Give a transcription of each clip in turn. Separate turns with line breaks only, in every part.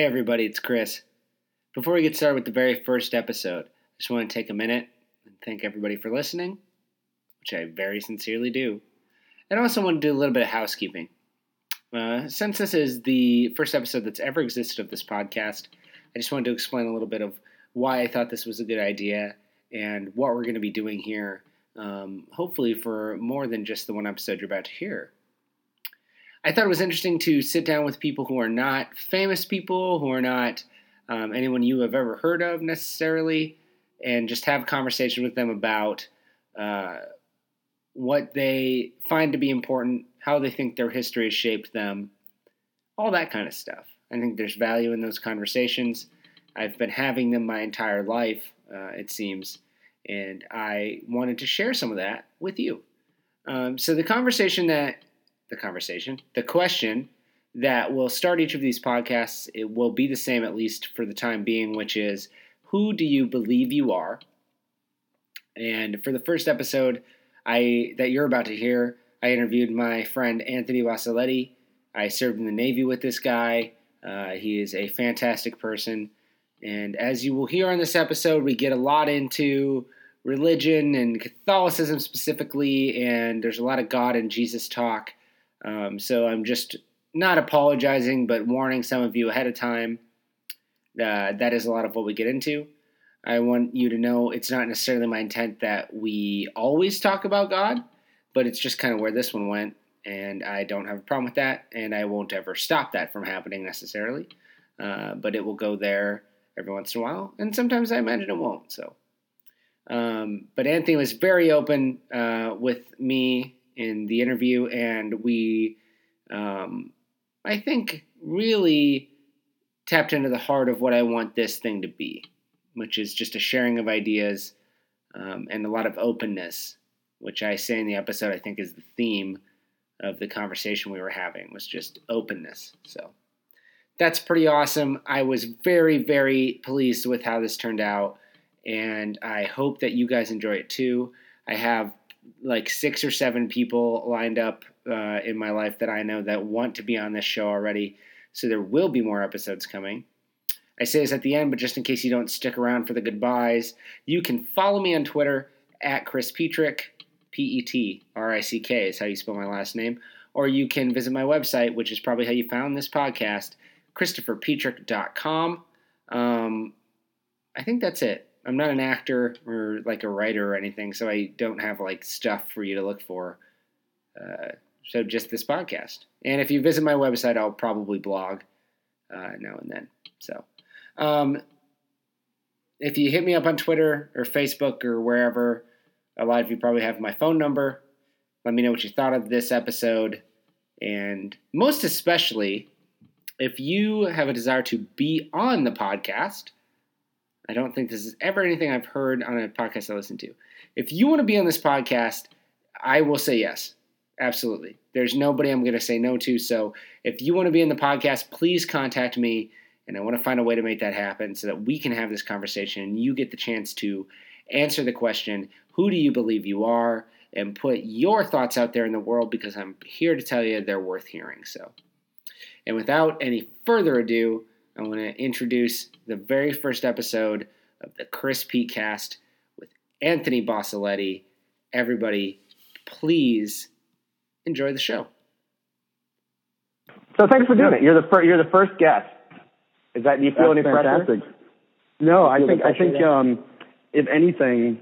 Hey, everybody, it's Chris. Before we get started with the very first episode, I just want to take a minute and thank everybody for listening, which I very sincerely do. And I also want to do a little bit of housekeeping. Uh, since this is the first episode that's ever existed of this podcast, I just wanted to explain a little bit of why I thought this was a good idea and what we're going to be doing here, um, hopefully for more than just the one episode you're about to hear. I thought it was interesting to sit down with people who are not famous people, who are not um, anyone you have ever heard of necessarily, and just have conversation with them about uh, what they find to be important, how they think their history has shaped them, all that kind of stuff. I think there's value in those conversations. I've been having them my entire life, uh, it seems, and I wanted to share some of that with you. Um, so the conversation that the conversation, the question that will start each of these podcasts, it will be the same at least for the time being, which is who do you believe you are? And for the first episode, I that you're about to hear, I interviewed my friend Anthony Basiletti. I served in the Navy with this guy. Uh, he is a fantastic person. And as you will hear on this episode, we get a lot into religion and Catholicism specifically, and there's a lot of God and Jesus talk. Um, so I'm just not apologizing, but warning some of you ahead of time. Uh, that is a lot of what we get into. I want you to know it's not necessarily my intent that we always talk about God, but it's just kind of where this one went, and I don't have a problem with that, and I won't ever stop that from happening necessarily. Uh, but it will go there every once in a while, and sometimes I imagine it won't. So, um, but Anthony was very open uh, with me in the interview, and we, um, I think, really tapped into the heart of what I want this thing to be, which is just a sharing of ideas um, and a lot of openness, which I say in the episode, I think is the theme of the conversation we were having was just openness. So that's pretty awesome. I was very, very pleased with how this turned out, and I hope that you guys enjoy it too. I have like six or seven people lined up uh, in my life that I know that want to be on this show already. So there will be more episodes coming. I say this at the end, but just in case you don't stick around for the goodbyes, you can follow me on Twitter at Chris Petrick, P E T R I C K is how you spell my last name. Or you can visit my website, which is probably how you found this podcast, ChristopherPetrick.com. Um, I think that's it. I'm not an actor or like a writer or anything, so I don't have like stuff for you to look for. Uh, so just this podcast. And if you visit my website, I'll probably blog uh, now and then. So um, if you hit me up on Twitter or Facebook or wherever, a lot of you probably have my phone number. Let me know what you thought of this episode. And most especially, if you have a desire to be on the podcast, I don't think this is ever anything I've heard on a podcast I listen to. If you want to be on this podcast, I will say yes. Absolutely. There's nobody I'm going to say no to. So if you want to be in the podcast, please contact me. And I want to find a way to make that happen so that we can have this conversation and you get the chance to answer the question who do you believe you are? And put your thoughts out there in the world because I'm here to tell you they're worth hearing. So, and without any further ado, I want to introduce the very first episode of the Chris Pete cast with Anthony Basiletti. Everybody, please enjoy the show.
So thanks for doing it. You're the fir- you're the first guest. Is that do you feel
That's
any
fantastic.
pressure?
No, I think I think um, if anything,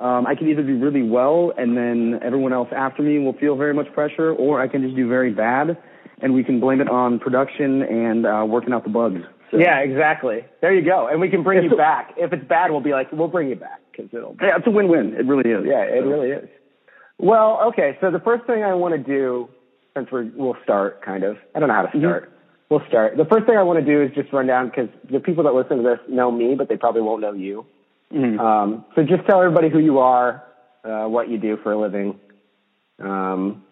um, I can either do really well and then everyone else after me will feel very much pressure, or I can just do very bad and we can blame it on production and uh, working out the bugs. So,
Yeah, exactly. There you go. And we can bring you back. If it's bad, we'll be like, we'll bring you back because it'll.
yeah, it's a win-win. It really is.
Yeah, it
So,
really is. Well, okay. So the first thing I want to do, since we're we'll start kind of. I don't know how to start. We'll start. The first thing I want to do is just run down because the people that listen to this know me, but they probably won't know you.
mhm.
Um, so just tell everybody who you are, uh, what you do for a living. Um,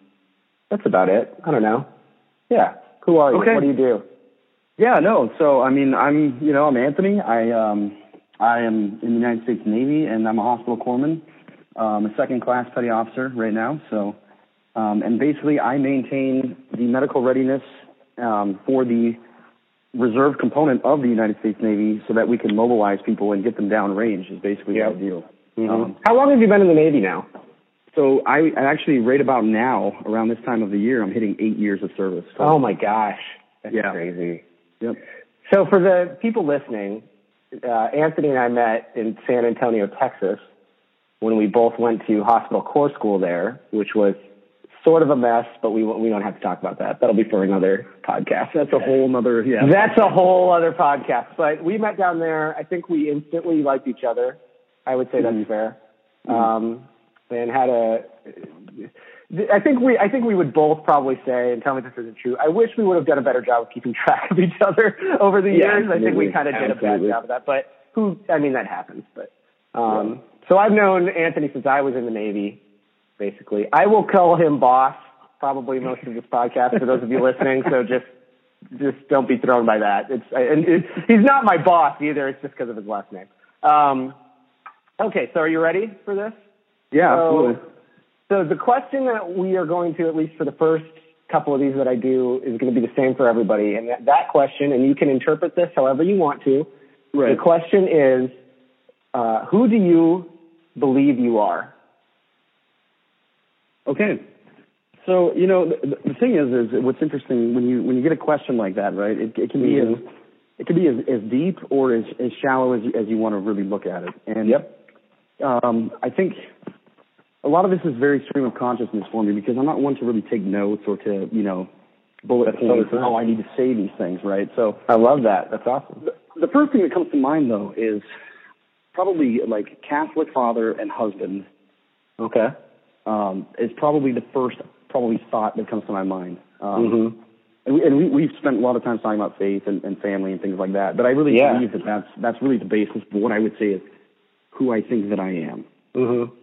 that's about it. I don't know. Yeah. Who are you?
Okay.
What do you do?
Yeah, no. So I mean, I'm you know I'm Anthony. I um I am in the United States Navy and I'm a hospital corpsman. Um, a second class petty officer right now. So um, and basically I maintain the medical readiness um, for the reserve component of the United States Navy so that we can mobilize people and get them down range is basically
Yep.
the deal.
Mhm.
Um,
How long have you been in the Navy now?
So I, I actually right about now, around this time of the year, I'm hitting eight years of service. So,
Oh my gosh, that's
Yeah.
crazy.
Yep.
So for the people listening, uh, Anthony and I met in San Antonio, Texas, when we both went to hospital corps school there, which was sort of a mess, but we we don't have to talk about that. That'll be for another podcast.
That's a whole nother, yeah.
That's a whole other podcast. But we met down there. I think we instantly liked each other. I would say
Mhm.
that's fair. Um, and had a. I think we. I think we would both probably say, and tell me if this isn't true. I wish we would have done a better job of keeping track of each other over the
Yeah,
years. I think we kind of did a bad job of that. But who? I mean, that happens. But um, so I've known Anthony since I was in the Navy. Basically, I will call him boss probably most of this podcast for those of you listening. So just just don't be thrown by that. It's and it, he's not my boss either. It's just because of his last name. Um, okay, so are you ready for this?
Yeah,
so,
absolutely.
So the question that we are going to, at least for the first couple of these that I do, is going to be the same for everybody. And that, that question, and you can interpret this however you want to.
Right.
The question is, uh, who do you believe you are?
Okay. So you know the, the thing is, is what's interesting when you when you get a question like that, right? It, it can be
Mhm.
as it can be as, as deep or as, as shallow as you, as you want to really look at it. And
Yep.
um, I think a lot of this is very stream of consciousness for me because I'm not one to really take notes or to you know bullet points. oh, I need to say these things, right? So
I love that. That's awesome.
the, the first thing that comes to mind though is probably like Catholic father and husband
Okay.
um, is probably the first probably thought that comes to my mind. Um,
Mm-hmm.
And, we, and we, we've spent a lot of time talking about faith and, and family and things like that. But I really
Yeah.
believe that that's that's really the basis of what I would say is who I think that I am.
Mm-hmm.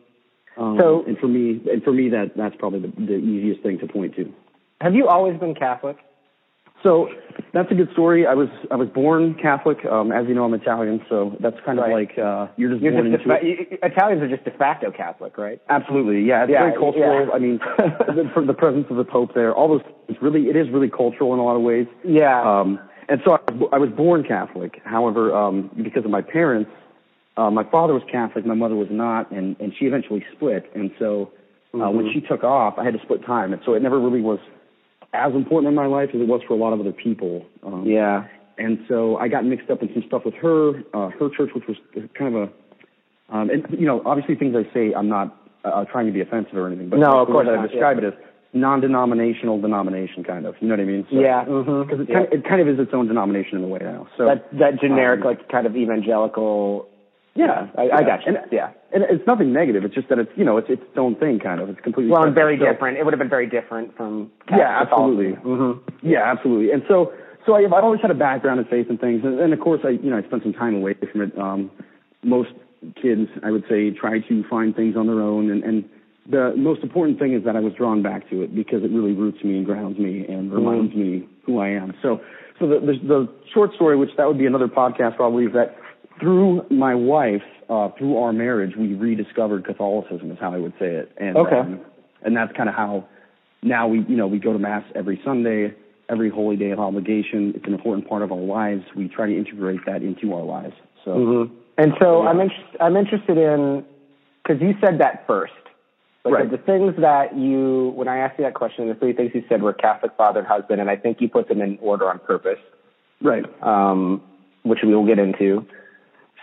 Um,
So-
and for me, and for me, that that's probably the, the easiest thing to point to.
Have you always been Catholic?
So that's a good story. I was I was born Catholic. Um, as you know, I'm Italian, so that's kind of like uh, you're just
You're
born
just
into
de
it.
fa- Italians are just de facto Catholic, right?
Absolutely, yeah. It's
Yeah,
very cultural.
yeah.
I mean, the, the presence of the Pope there, all those things really, it is really cultural in a lot of ways.
Yeah.
Um, and so I, I was born Catholic. However, um, because of my parents, uh, my father was Catholic, my mother was not, and, and she eventually split. And so uh, when
Mhm.
she took off, I had to split time. And so it never really was as important in my life as it was for a lot of other people. Um,
yeah.
and so I got mixed up in some stuff with her, uh, her church, which was kind of a, um, and you know, obviously things I say, I'm not uh, trying to be offensive or anything, but
No, of course
I describe it as non-denominational denomination, kind of. You know what I mean? So,
yeah. Mm-hmm.
Because it, kind of, it kind of is its own denomination in a way now. So
that that generic,
um,
like kind of evangelical.
Yeah,
I, I
yeah.
got you.
And,
yeah.
and it's nothing negative. It's just that it's you know it's its own thing, kind of. It's completely
Well, and very
So-
different. It would have been very different from.
Yeah, absolutely.
Mm-hmm.
Yeah, absolutely. And so, so I, I've always had a background in faith and things, and, and of course, I, you know, I spent some time away from it. Um, most kids, I would say, try to find things on their own, and, and the most important thing is that I was drawn back to it because it really roots me and grounds me and reminds me who I am. So, so the, the, the short story, which that would be another podcast probably, is that through my wife, uh, through our marriage, we rediscovered Catholicism, is how I would say it. And,
Okay.
um, and that's kind of how now we, you know, we go to mass every Sunday, every holy day of obligation. It's an important part of our lives. We try to integrate that into our lives. So,
Mm-hmm. And so
Yeah.
I'm interested. I'm interested in because you said that first. But
Right.
the things that you, when I asked you that question, the three things you said were Catholic father and husband, and I think you put them in order on purpose,
right.
um, which we will get into.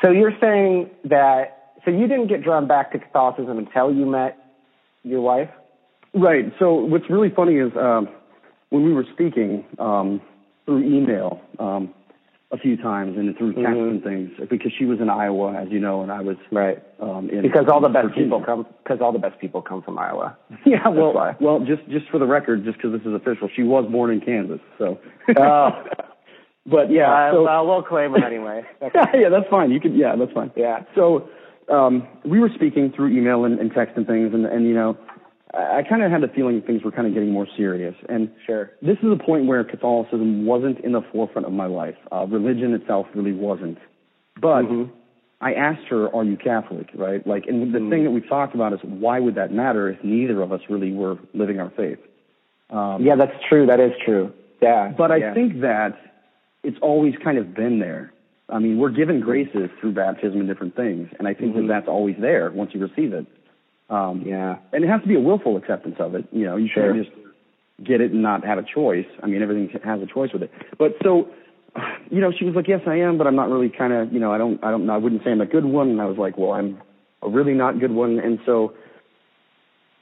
So you're saying that, so you didn't get drawn back to Catholicism until you met your wife?
Right. So what's really funny is um, when we were speaking um, through email um, a few times and through text
Mhm.
and things, because she was in Iowa, as you know, and I was
Right.
um, in
Because all the best
Virginia.
people come, because all the best people come from Iowa.
Yeah, well, well, just just for the record, just because this is official, she was born in Kansas, so.
Oh.
but yeah,
Uh,
so,
we'll claim it anyway.
Yeah, that's fine. You could, yeah, that's fine.
yeah.
So um, we were speaking through email and, and text and things, and, and you know, I, I kind of had the feeling things were kind of getting more serious. And
Sure.
this is a point where Catholicism wasn't in the forefront of my life. Uh, religion itself really wasn't. But
Mhm.
I asked her, "Are you Catholic?" Right? Like, and the
Mhm.
thing that we've talked about is why would that matter if neither of us really were living our faith? Um,
Yeah, that's true. That is true. Yeah.
but I
yeah.
think that it's always kind of been there. I mean, we're given graces through baptism and different things, and I think
Mhm.
that that's always there once you receive it. Um,
Yeah.
and it has to be a willful acceptance of it. You know, you
Sure.
shouldn't just get it and not have a choice. I mean, everything has a choice with it. But so, you know, she was like, "Yes, I am, but I'm not really kind of, you know, I don't, I don't, I wouldn't say I'm a good one." And I was like, "Well, I'm a really not good one." And so,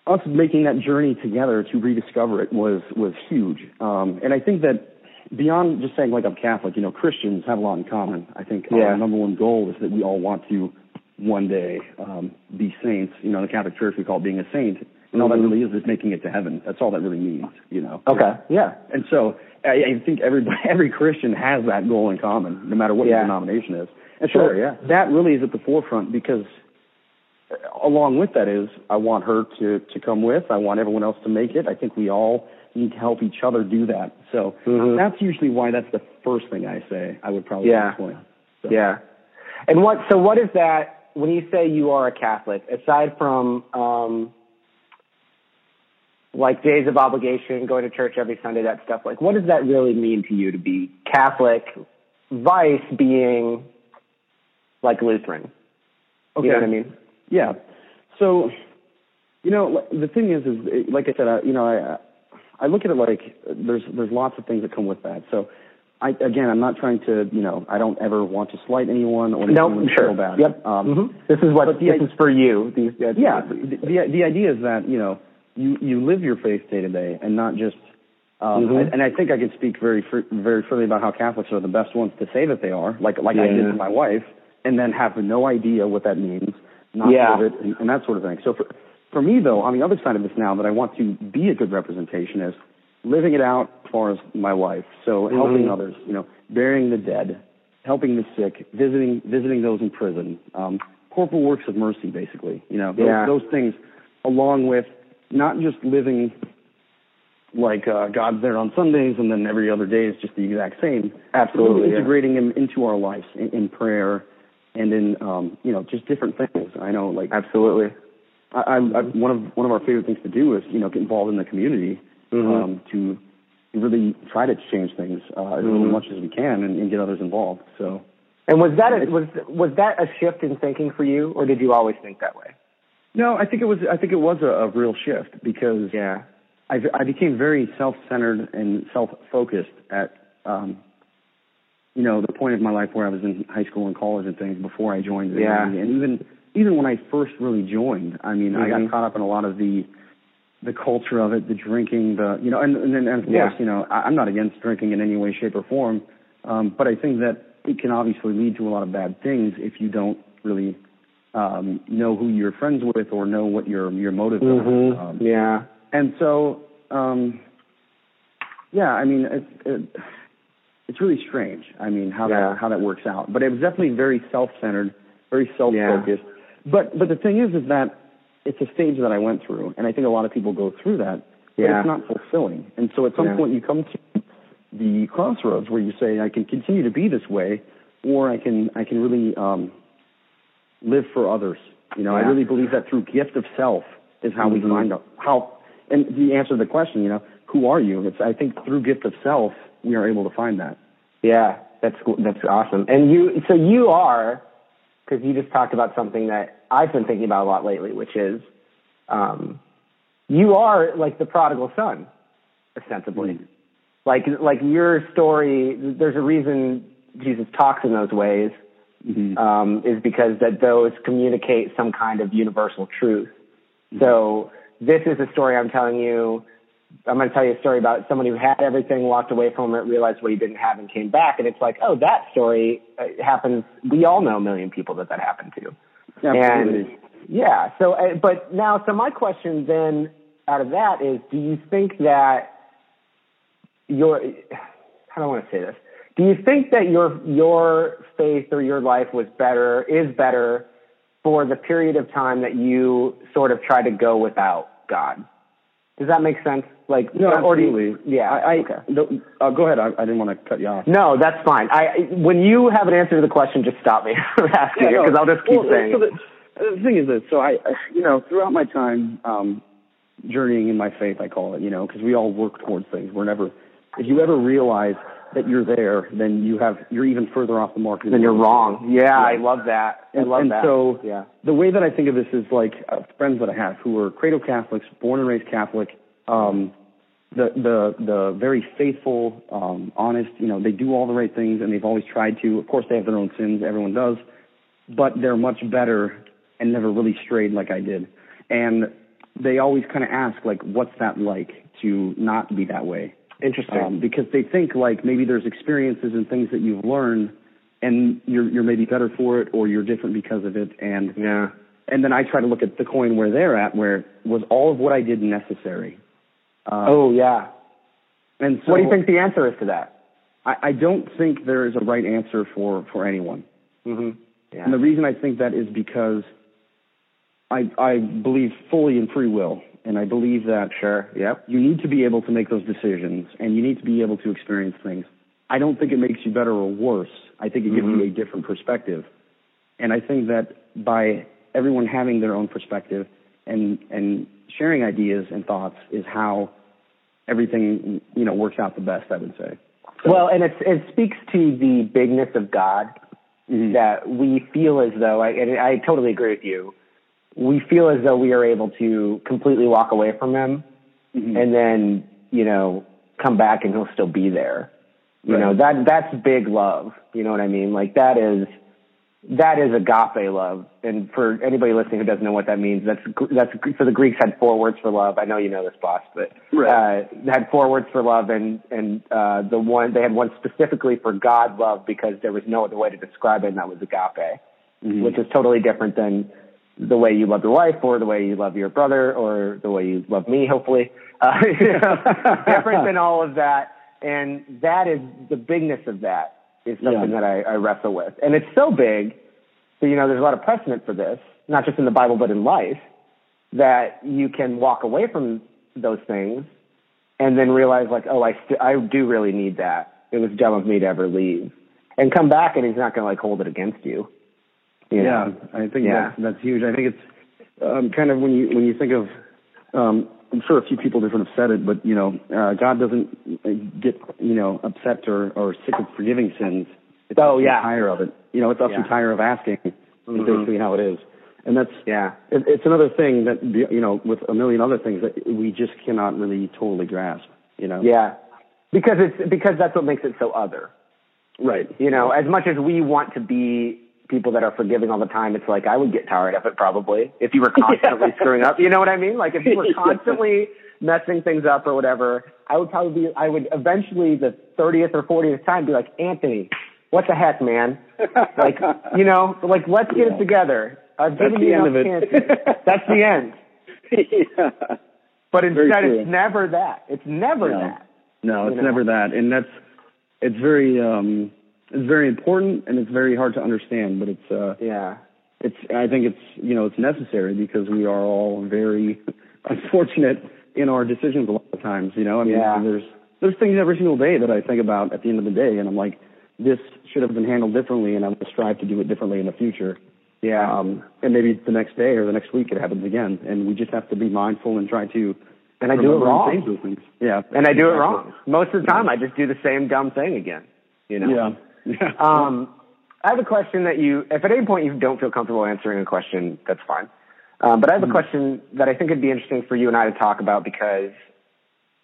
us making that journey together to rediscover it was was huge. Um, and I think that beyond just saying like I'm Catholic, you know, Christians have a lot in common. I think
Yeah.
our number one goal is that we all want to one day um, be saints. You know, in the Catholic Church we call it being a saint, and all that
Mhm.
really is is making it to heaven. That's all that really means. You know.
Okay. Yeah.
And so I, I think every every Christian has that goal in common, no matter what
Yeah.
your denomination is. And
Sure,
so
yeah.
that really is at the forefront because uh, along with that is I want her to to come with. I want everyone else to make it. I think we all need to help each other do that. So
Mhm.
that's usually why that's the first thing I say. I would probably
Yeah.
explain. So.
Yeah. And what? So what is that? When you say you are a Catholic, aside from um, like days of obligation, going to church every Sunday, that stuff, like what does that really mean to you to be Catholic? Vice being like Lutheran.
Okay.
You know what I mean?
Yeah. So, you know, the thing is, is like I said, I, you know, I I look at it like there's there's lots of things that come with that. So, I again, I'm not trying to, you know, I don't ever want to slight anyone or
No,
anyone
sure.
feel bad.
Yep.
Um,
Mhm. This is what this
idea-
is for you. These, yeah,
yeah. The, the the idea is that you know you you live your faith day to day and not just. Um,
Mhm.
and I think I can speak very fr- very freely about how Catholics are the best ones to say that they are, like like I did
Yeah.
with my wife, and then have no idea what that means, not
Yeah.
it, and, and that sort of thing. So for for me though, on the other side of this now, that I want to be a good representation is living it out as far as my life. So helping
Mhm.
others, you know, burying the dead, helping the sick, visiting visiting those in prison, um, corporal works of mercy, basically. You know, those,
Yeah.
those things, along with not just living like uh, God's there on Sundays and then every other day is just the exact same.
Absolutely,
Really
yeah.
integrating Him into our lives in, in prayer and in um, you know just different things. I know, like
Absolutely.
I, I, I, one of one of our favorite things to do is you know get involved in the community
Mhm.
um, to really try to change things uh, as
Mhm.
much as we can and, and get others involved. So
And was that a, was was that a shift in thinking for you, or did you always think that way?
no, I think it was I think it was a, a real shift because
Yeah.
I, I became very self-centered and self-focused at, um, you know, the point of my life where I was in high school and college and things before I joined the
Yeah.
Navy. And even even when I first really joined, I mean, I
Mhm.
got caught up in a lot of the the culture of it, the drinking, the you know, and and, then and of
Yeah.
course, you know, I, I'm not against drinking in any way, shape, or form, um, but I think that it can obviously lead to a lot of bad things if you don't really um, know who you're friends with or know what your your motives
Mhm.
are. Um,
Yeah.
and so, um, yeah, I mean, it's it, it's really strange. I mean, how
Yeah.
that how that works out. But it was definitely very self-centered, very self-focused. But but the thing is, is that it's a stage that I went through, and I think a lot of people go through that. But
Yeah.
it's not fulfilling. And so at some
Yeah.
point, you come to the crossroads where you say, I can continue to be this way, or I can I can really um, live for others. You know, I really believe that through gift of self is how we
Mhm.
find out how. And the answer to the question, you know, who are you? It's I think through gift of self we are able to find that.
Yeah, that's that's awesome. And you, so you are, because you just talked about something that I've been thinking about a lot lately, which is, um, you are like the prodigal son, ostensibly.
Mhm.
Like like your story. There's a reason Jesus talks in those ways.
Mm-hmm.
um, is because that those communicate some kind of universal truth. So this is a story I'm telling you. I'm going to tell you a story about someone who had everything, walked away from it, realized what he didn't have, and came back. And it's like, oh, that story uh, happens. We all know a million people that that happened to.
Absolutely.
And yeah, so uh, but now, so my question then out of that is, do you think that your I don't want to say this? Do you think that your your faith or your life was better is better for the period of time that you sort of tried to go without God? Does that make sense? Like
no,
do you-
absolutely.
yeah.
I, I
okay.
no, uh, go ahead. I, I didn't want to cut you off.
No, that's fine. I when you have an answer to the question, just stop me from asking it
no.
because I'll just keep
well,
saying.
so the, the thing is this. So I, I- you know, throughout my time um, journeying in my faith, I call it, you know, because we all work towards things. We're never, if you ever realize that you're there, then you have you're even further off the mark.
Then you're wrong. Yeah, I love that. I
And,
love
and
that.
so
yeah.
the way that I think of this is like uh, friends that I have who are cradle Catholics, born and raised Catholic, um, the the the very faithful, um, honest. You know, they do all the right things, and they've always tried to. Of course, they have their own sins. Everyone does, but they're much better and never really strayed like I did. And they always kind of ask, like, what's that like to not be that way?
Interesting.
um, because they think like maybe there's experiences and things that you've learned and you're you're maybe better for it or you're different because of it and
yeah.
and then I try to look at the coin where they're at where was all of what I did necessary uh,
Oh yeah.
and so
what do you think the answer is to that?
I, I don't think there is a right answer for for anyone
Mm-hmm. Yeah.
and the reason I think that is because I I believe fully in free will and I believe that
sure. Yep.
you need to be able to make those decisions and you need to be able to experience things. I don't think it makes you better or worse. I think it gives
Mhm.
you a different perspective. And I think that by everyone having their own perspective and and sharing ideas and thoughts is how everything you know works out the best, I would say.
Well, and it's, it speaks to the bigness of God
Mhm.
that we feel as though, I, and I totally agree with you, we feel as though we are able to completely walk away from Him
Mhm.
and then, you know, come back and He'll still be there. You
Right.
know, that, that's big love. You know what I mean? Like that is, that is agape love. And for anybody listening who doesn't know what that means, that's, that's, so the Greeks had four words for love. I know you know this, boss, but,
Right.
uh, they had four words for love and, and, uh, the one, they had one specifically for God love because there was no other way to describe it and that was agape,
Mhm.
which is totally different than the way you love your wife or the way you love your brother or the way you love me, hopefully. Uh, you know, different than all of that. And that is the bigness of that is something
Yeah.
that I, I wrestle with. And it's so big that, you know, there's a lot of precedent for this, not just in the Bible, but in life, that you can walk away from those things and then realize like, oh, I, st- I do really need that. It was dumb of me to ever leave and come back and he's not going to like hold it against you. You
Yeah. I think
Yeah.
that's that's huge. I think it's um, kind of when you when you think of, um, I'm sure a few people different have said it, but you know, uh, God doesn't uh, get you know upset or or sick of forgiving sins. It's
Oh, yeah.
tire of it. You know, it's us
Yeah.
who tire of asking. Is
Mhm.
basically how it is, and that's
Yeah.
it, it's another thing that you know with a million other things that we just cannot really totally grasp. You know,
Yeah. Because it's, because that's what makes it so other.
right.
You know, as much as we want to be people that are forgiving all the time, it's like I would get tired of it probably if you were constantly screwing up. You know what I mean? Like if you were constantly messing things up or whatever, I would probably be, I would eventually the 30th or 40th time be like, Anthony, what the heck, man? Like, you know, like let's get
Yeah.
it together. I've
That's
given
the
you
end
enough
of it.
chances. That's the end.
yeah.
But instead, it's never that. It's never
No.
that.
No, it's
You know?
never that, and that's it's very um it's very important and it's very hard to understand, but it's uh
Yeah.
it's I think it's you know it's necessary because we are all very unfortunate in our decisions a lot of times. You know, I mean,
Yeah.
there's there's things every single day that I think about at the end of the day, and I'm like, this should have been handled differently, and I'm to strive to do it differently in the future.
Yeah.
Um, and maybe the next day or the next week it happens again, and we just have to be mindful and try to.
And I do it wrong.
Yeah,
and I do it wrong. Most of the time, I just do the same dumb thing again. You know.
Yeah.
Um, I have a question that you, if at any point you don't feel comfortable answering a question, that's fine. Um, but I have a
Mhm.
question that I think would be interesting for you and I to talk about because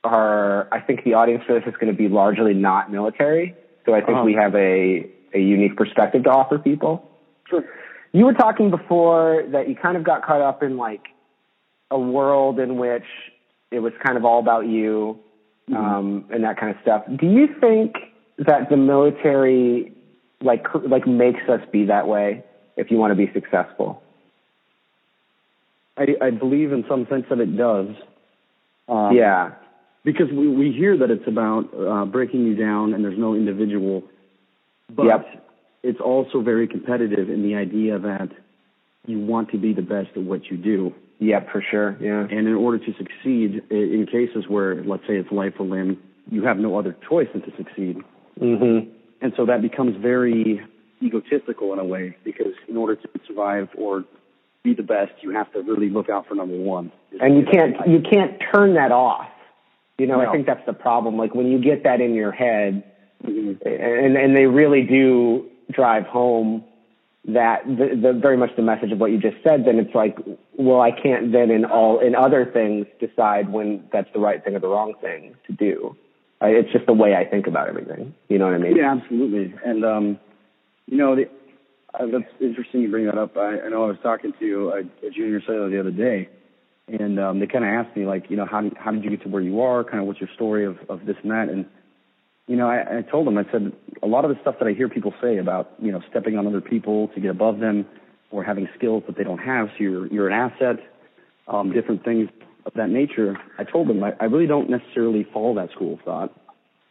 our, I think the audience for this is going to be largely not military. So I think
Uh-huh.
we have a, a unique perspective to offer people.
Sure.
You were talking before that you kind of got caught up in like a world in which it was kind of all about you
Mhm.
um, and that kind of stuff. Do you think that the military like like makes us be that way if you want to be successful?
I, I believe in some sense that it does. Um,
yeah,
Because we, we hear that it's about uh, breaking you down and there's no individual. But
Yep.
it's also very competitive in the idea that you want to be the best at what you do.
yep, for sure. Yeah,
And in order to succeed, in cases where, let's say, it's life or limb, you have no other choice than to succeed.
Mhm,
And so that becomes very egotistical in a way because in order to survive or be the best, you have to really look out for number one.
and you can't you can't turn that off. You know, I think that's the problem. Like when you get that in your head, mm-hmm. and and they really do drive home that the, the very much the message of what you just said. Then it's like, well, I can't then in all in other things decide when that's the right thing or the wrong thing to do. It's just the way I think about everything. You know what I mean?
Yeah, absolutely. And um, you know, the, uh, that's interesting you bring that up. I, I know I was talking to a, a junior sailor the other day, and um, they kind of asked me like, you know, how how did you get to where you are? Kind of what's your story of of this and that? And you know, I, I told them I said a lot of the stuff that I hear people say about you know stepping on other people to get above them or having skills that they don't have, so you're you're an asset, um, different things of that nature. I told them I, I really don't necessarily follow that school of thought.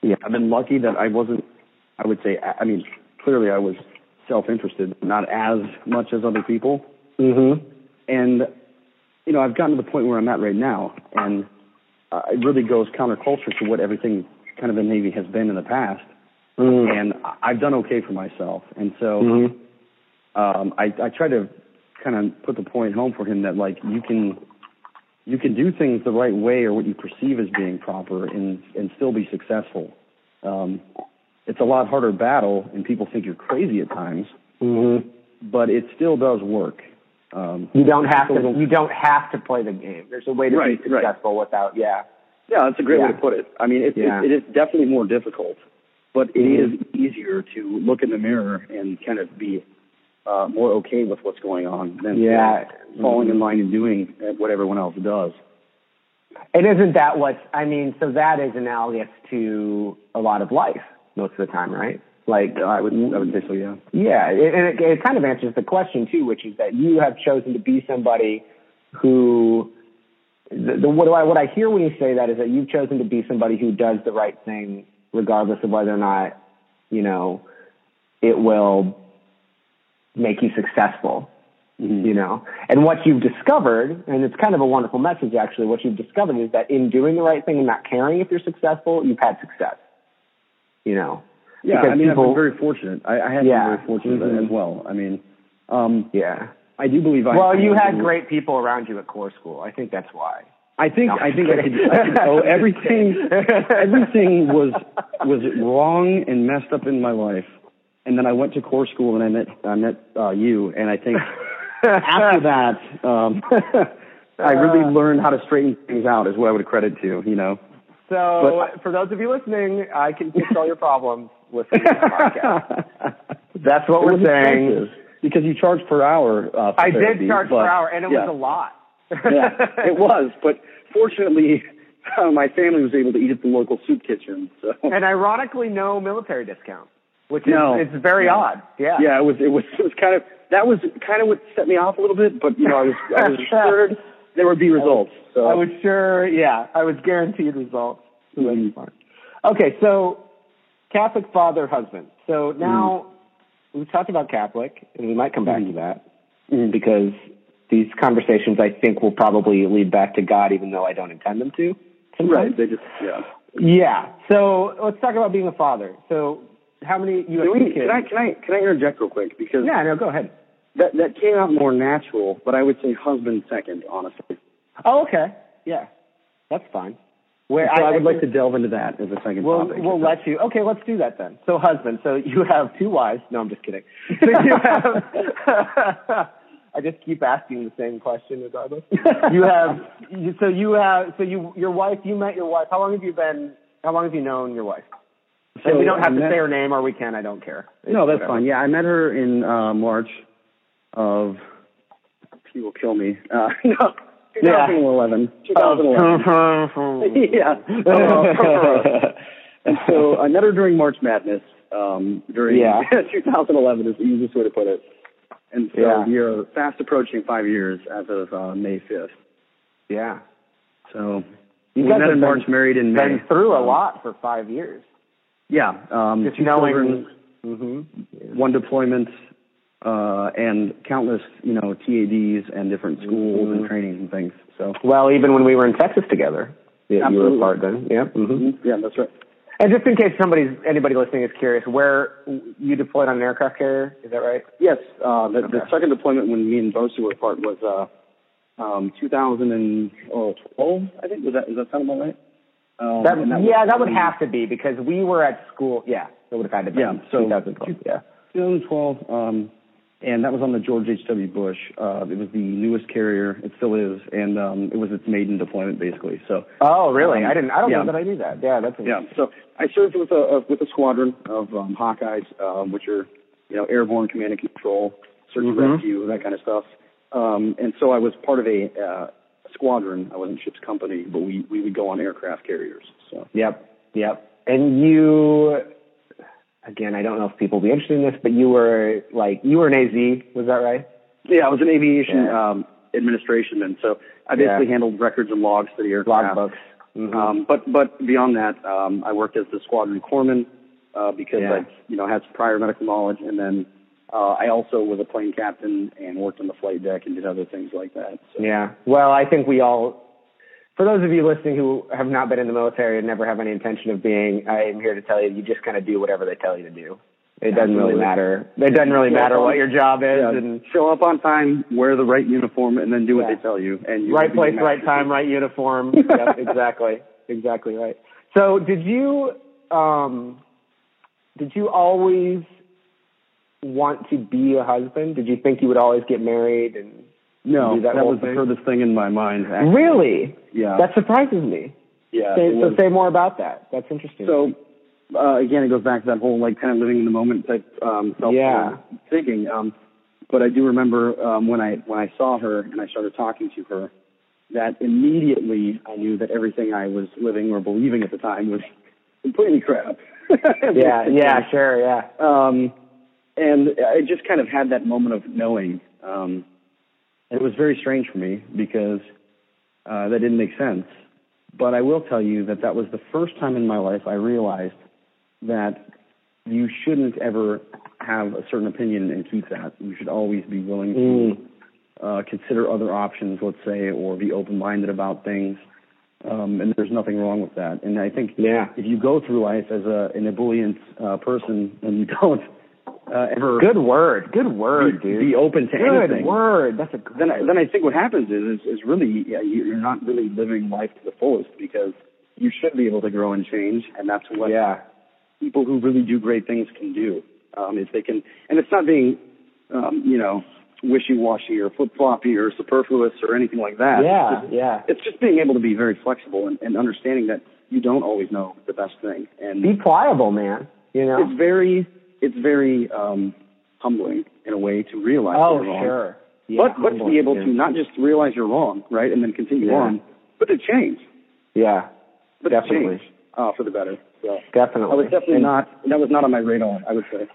Yeah, I've been lucky that I wasn't. I would say, I mean, clearly I was self-interested, not as much as other people.
Mm-hmm.
And you know, I've gotten to the point where I'm at right now, and uh, it really goes counterculture to what everything kind of the Navy has been in the past.
Mm-hmm.
And I've done okay for myself, and so
mm-hmm.
um, I, I try to kind of put the point home for him that like you can you can do things the right way or what you perceive as being proper and and still be successful. Um, it's a lot harder battle, and people think you're crazy at times,
mm-hmm.
but it still does work. Um,
you don't have to. You don't have to play the game. There's a way to
right,
be successful
right.
without. Yeah.
Yeah, that's a great
yeah.
way to put it. I mean, it,
yeah.
it, it is definitely more difficult, but it
mm-hmm.
is easier to look in the mirror and kind of be uh, more okay with what's going on than
yeah.
falling in line and doing what everyone else does.
And isn't that what I mean? So that is analogous to a lot of life most of the time, right? Like
I would, I would say so. Yeah.
Yeah, it, and it, it kind of answers the question too, which is that you have chosen to be somebody who. The, the, what do I what I hear when you say that is that you've chosen to be somebody who does the right thing regardless of whether or not you know it will make you successful
mm-hmm.
you know? And what you've discovered and it's kind of a wonderful message actually what you've discovered is that in doing the right thing and not caring if you're successful you've had success you know?
Yeah
because
i mean
people,
i've been very fortunate. I, I have
yeah.
been very fortunate
mm-hmm.
as well. I mean um
yeah.
I do believe i
well you
I
had great people around you at core school. I think that's why.
I think
no,
I think I could, I could oh everything everything was was wrong and messed up in my life, and then I went to core school and I met I met uh, you, and I think after that um, I really learned how to straighten things out. Is what I would credit to, you know.
So but, for those of you listening, I can fix all your problems listening to the podcast. That's what we're saying.
Because you charge per hour. Uh,
I
therapy,
did charge
but,
per hour, and it
yeah.
was a lot.
yeah, it was. But fortunately, uh, my family was able to eat at the local soup kitchen. So.
And ironically, no military discount, which is
no.
it's very
no.
odd. Yeah.
Yeah, it was. It was. It was kind of that was kind of what set me off a little bit. But you know, I was I was assured there would be results. So
I was sure. Yeah, I was guaranteed results.
Mm-hmm.
Okay, so Catholic father, husband. So now
mm-hmm.
we talked about Catholic, and we might come back
mm-hmm.
to that because these conversations I think will probably lead back to God, even though I don't intend them to. Sometimes.
Right. They just yeah.
Yeah. So let's talk about being a father. So how many you
can, we,
kids?
can I can I can I interject real quick because
yeah, no, go ahead.
That that came out more natural, but I would say husband second, honestly.
Oh, okay. Yeah, that's fine.
Where so I, I, would I like to delve into that as a second
we'll,
topic.
We'll let you. Okay, let's do that then. So husband. So you have two wives. No, I'm just kidding. So you have. I just keep asking the same question regardless. you have you, so you have so you your wife you met your wife. How long have you been? How long have you known your wife? So and we don't have I to met, say her name, or we can. I don't care.
It's no, that's whatever. fine. Yeah, I met her in uh, March of. She will kill me. Uh, no, 2011.
Yeah.
2011. yeah. and so I met her during March Madness. Um, during
yeah.
2011 is the easiest way to put it. And so
yeah.
we are fast approaching five years as of uh, May 5th.
Yeah.
So
you
we met in
been,
March, married in May.
Been through a
um,
lot for five years.
Yeah. Um, two children,
Mm-hmm.
one deployment, uh, and countless, you know, TADs and different schools
mm-hmm.
and trainings and things. So.
Well, even when we were in Texas together, yeah, you were part then. Yeah.
Mm-hmm. Yeah, that's right.
And just in case somebody's anybody listening is curious, where you deployed on an aircraft carrier, is that right?
Yes. Uh, the,
okay.
the second deployment when me and Bosu were apart was uh, um, 2012, I think. Was that, does that sound about right? Um,
That,
that
yeah,
was
that would have to be because we were at school. Yeah, it would have had to be.
Yeah, so-
2012. Yeah.
2012, um, and that was on the George H.W. Bush. Uh, it was the newest carrier. It still is, and um, it was its maiden deployment, basically. So
Oh, really?
Um,
I didn't. I don't
yeah.
know that I knew that. Yeah, that's
Yeah. So I served with a, a with a squadron of um, Hawkeyes, um, which are you know airborne command and control, search and
Mhm.
rescue, that kind of stuff. Um, and so I was part of a uh, squadron. I wasn't ship's company, but we we would go on aircraft carriers. So
Yep. Yep. And you, again, I don't know if people will be interested in this, but you were like you were an AZ. Was that right?
yeah, I was an aviation
Yeah.
um, administration, and so I basically
Yeah.
handled records and logs for the aircraft.
Logbooks. Mhm.
Um, but but beyond that, um, I worked as the squadron corpsman uh, because
Yeah.
I you know had some prior medical knowledge, and then uh, I also was a plane captain and worked on the flight deck and did other things like that. So,
Yeah. Well, I think we all, for those of you listening who have not been in the military and never have any intention of being, I am here to tell you, you just kind of do whatever they tell you to do. It doesn't really matter. It doesn't really matter what your job is
yeah,
and
show up on time, wear the right uniform, and then do what
Yeah.
they tell you. And you
right place, right time, right uniform. yep, exactly. Exactly right. So did you, um, did you always want to be a husband? Did you think you would always get married and
No,
that
that, was
thing?
the furthest thing in my mind. actually.
really?
Yeah.
That surprises me.
yeah.
Say, so say more about that. That's interesting.
So uh, again, it goes back to that whole like kind of living in the moment type um, self
Yeah.
thinking. Um, but I do remember um, when I when I saw her and I started talking to her, that immediately I knew that everything I was living or believing at the time was completely crap.
yeah, yeah, sure, yeah.
Um, and I just kind of had that moment of knowing. Um, it was very strange for me because uh, that didn't make sense. But I will tell you that that was the first time in my life I realized that you shouldn't ever have a certain opinion and keep that. You should always be willing to
Mm.
uh, consider other options, let's say, or be open-minded about things. Um, and there's nothing wrong with that. And I think
Yeah.
if you go through life as a, an ebullient uh, person and you don't uh, ever
Good word. Good word,
be,
dude.
be open to
Good
anything, Good
word. That's a good
then I, then I think what happens is is, is really yeah, you- you're not really living life to the fullest because you should be able to grow and change, and that's what
Yeah.
people who really do great things can do. Um, if they can, and it's not being, um, you know, wishy-washy or flip-floppy or superfluous or anything like that.
Yeah,
It's just,
yeah.
it's just being able to be very flexible and, and understanding that you don't always know the best thing. And
Be pliable, man. You know?
it's very, it's very um, humbling in a way to realize
oh,
you're wrong.
sure. Yeah,
but but to be able
yeah.
to not just realize you're wrong, right, and then continue
Yeah.
on, but to change,
Yeah,
but
Definitely.
to change uh, for the better. So
definitely.
I was definitely
and,
not. That was not on my radar. I would say.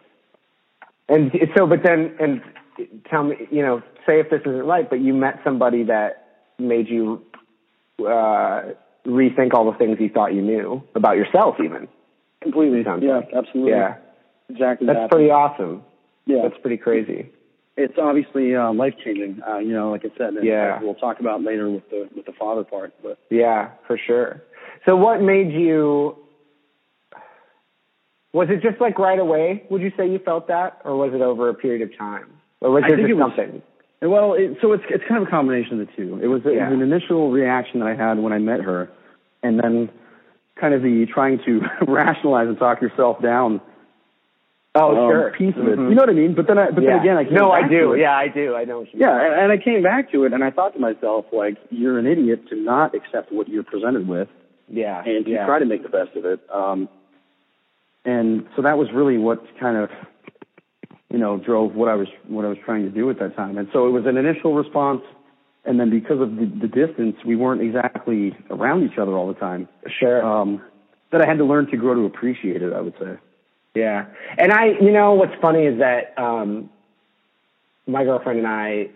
And so, but then, and tell me, you know, say if this isn't right, but you met somebody that made you uh, rethink all the things you thought you knew about yourself, even.
Completely. Yeah,
like.
absolutely.
Yeah,
Exactly.
that's
that.
pretty awesome.
Yeah.
That's pretty crazy.
it's obviously uh, life changing. Uh, you know, like I said,
Yeah.
we'll talk about later with the with the father part. But
Yeah, for sure. So, what made you? Was it just like right away? Would you say you felt that, or was it over a period of time, or was
I
there
think
just
it was-
something?
well, it, so it's it's kind of a combination of the two. It was, it
Yeah.
was an initial reaction that I had when I met her, and then kind of the trying to rationalize and talk yourself down
Oh,
um,
sure.
piece of it.
Mhm.
You know what I mean? But then, I, but
yeah.
then again, I came
no, I do. Yeah, I do. I know. What
Yeah, and, and I came back to it, and I thought to myself, like, you're an idiot to not accept what you're presented with,
Yeah.
and to
yeah.
try to make the best of it. Um, and so that was really what kind of, you know, drove what I was what I was trying to do at that time. And so it was an initial response, and then because of the, the distance, we weren't exactly around each other all the time.
Sure.
Um, that I had to learn to grow to appreciate it. I would say.
Yeah. And I, you know, what's funny is that um, my girlfriend and I,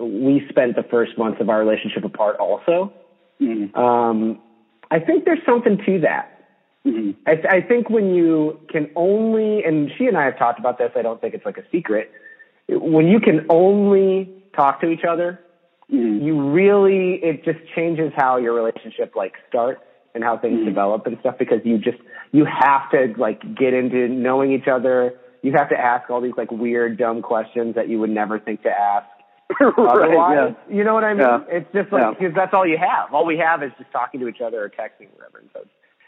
we spent the first months of our relationship apart also.
Mm-hmm.
Um, I think there's something to that.
Mm-hmm.
I, th- I think when you can only, and she and I have talked about this, I don't think it's like a secret. When you can only talk to each other,
Mm-hmm.
you really, it just changes how your relationship like starts and how things
Mhm.
develop and stuff because you just, you have to like get into knowing each other. You have to ask all these like weird, dumb questions that you would never think to ask otherwise.
yeah.
You know what I mean?
Yeah.
It's just like,
Yeah.
because that's all you have. All we have is just talking to each other or texting or whatever. And so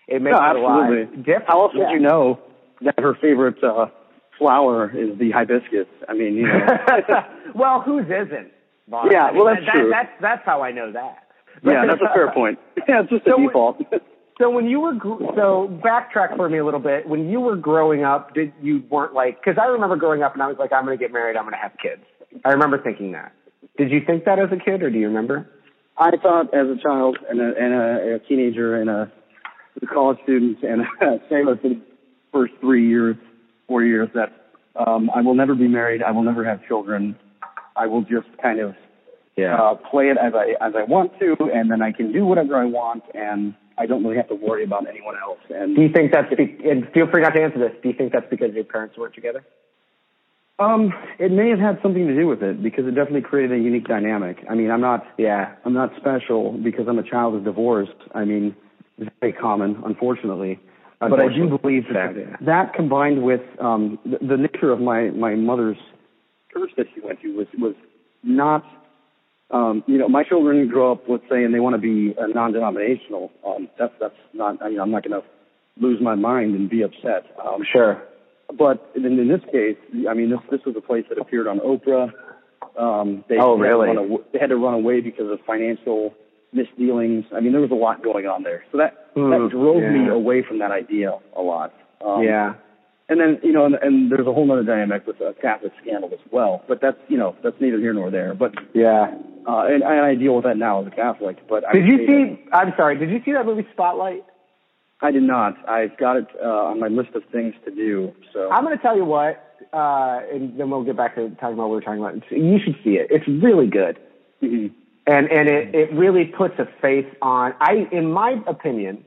it makes
No,
it a lot different.
How else would you know that her favorite uh, flower is the hibiscus? I mean, you know.
well, whose isn't? Vaughn?
Yeah,
I mean,
well, that's
that,
true.
That, that's that's how I know that.
Yeah, that's a fair point. Yeah, it's just a
So-
default.
So when you were so backtrack for me a little bit. When you were growing up, did you weren't like? Because I remember growing up and I was like, I'm going to get married. I'm going to have kids. I remember thinking that. Did you think that as a kid, or do you remember?
I thought as a child and a, and a, a teenager and a, a college student and same as the first three years, four years that um, I will never be married. I will never have children. I will just kind of uh, play it as I as I want to, and then I can do whatever I want, and I don't really have to worry about anyone else. And
Do you think that's? Be- and feel free not to answer this. Do you think that's because your parents weren't together?
Um, it may have had something to do with it because it definitely created a unique dynamic. I mean, I'm not,
Yeah.
I'm not special because I'm a child of divorced. I mean, it's very common, unfortunately. But I do believe that
yeah.
that combined with um, the, the nature of my my mother's church that she went to was was not. Um, you know, my children grow up, let's say, and they want to be uh, non-denominational. Um, that's that's not. You know, I'm not going to lose my mind and be upset. Um,
Sure.
but in, in this case, I mean, this this was a place that appeared on Oprah. Um, they,
Oh,
they had to
really?
they had to run away because of financial misdealings. I mean, there was a lot going on there. So that
Hmm,
that drove me away from that idea a lot. Um,
yeah.
And then you know, and, and there's a whole other dynamic with a Catholic scandal as well. But that's you know, that's neither here nor there. But
Yeah.
uh, and, and I deal with that now as a Catholic. But
Did
would
you see? I'm sorry. Did you see that movie Spotlight?
I did not. I've got it uh, on my list of things to do. So
I'm going to tell you what, uh, and then we'll get back to talking about what we're talking about. You should see it. It's really good.
Mhm.
and and it it really puts a face on i in my opinion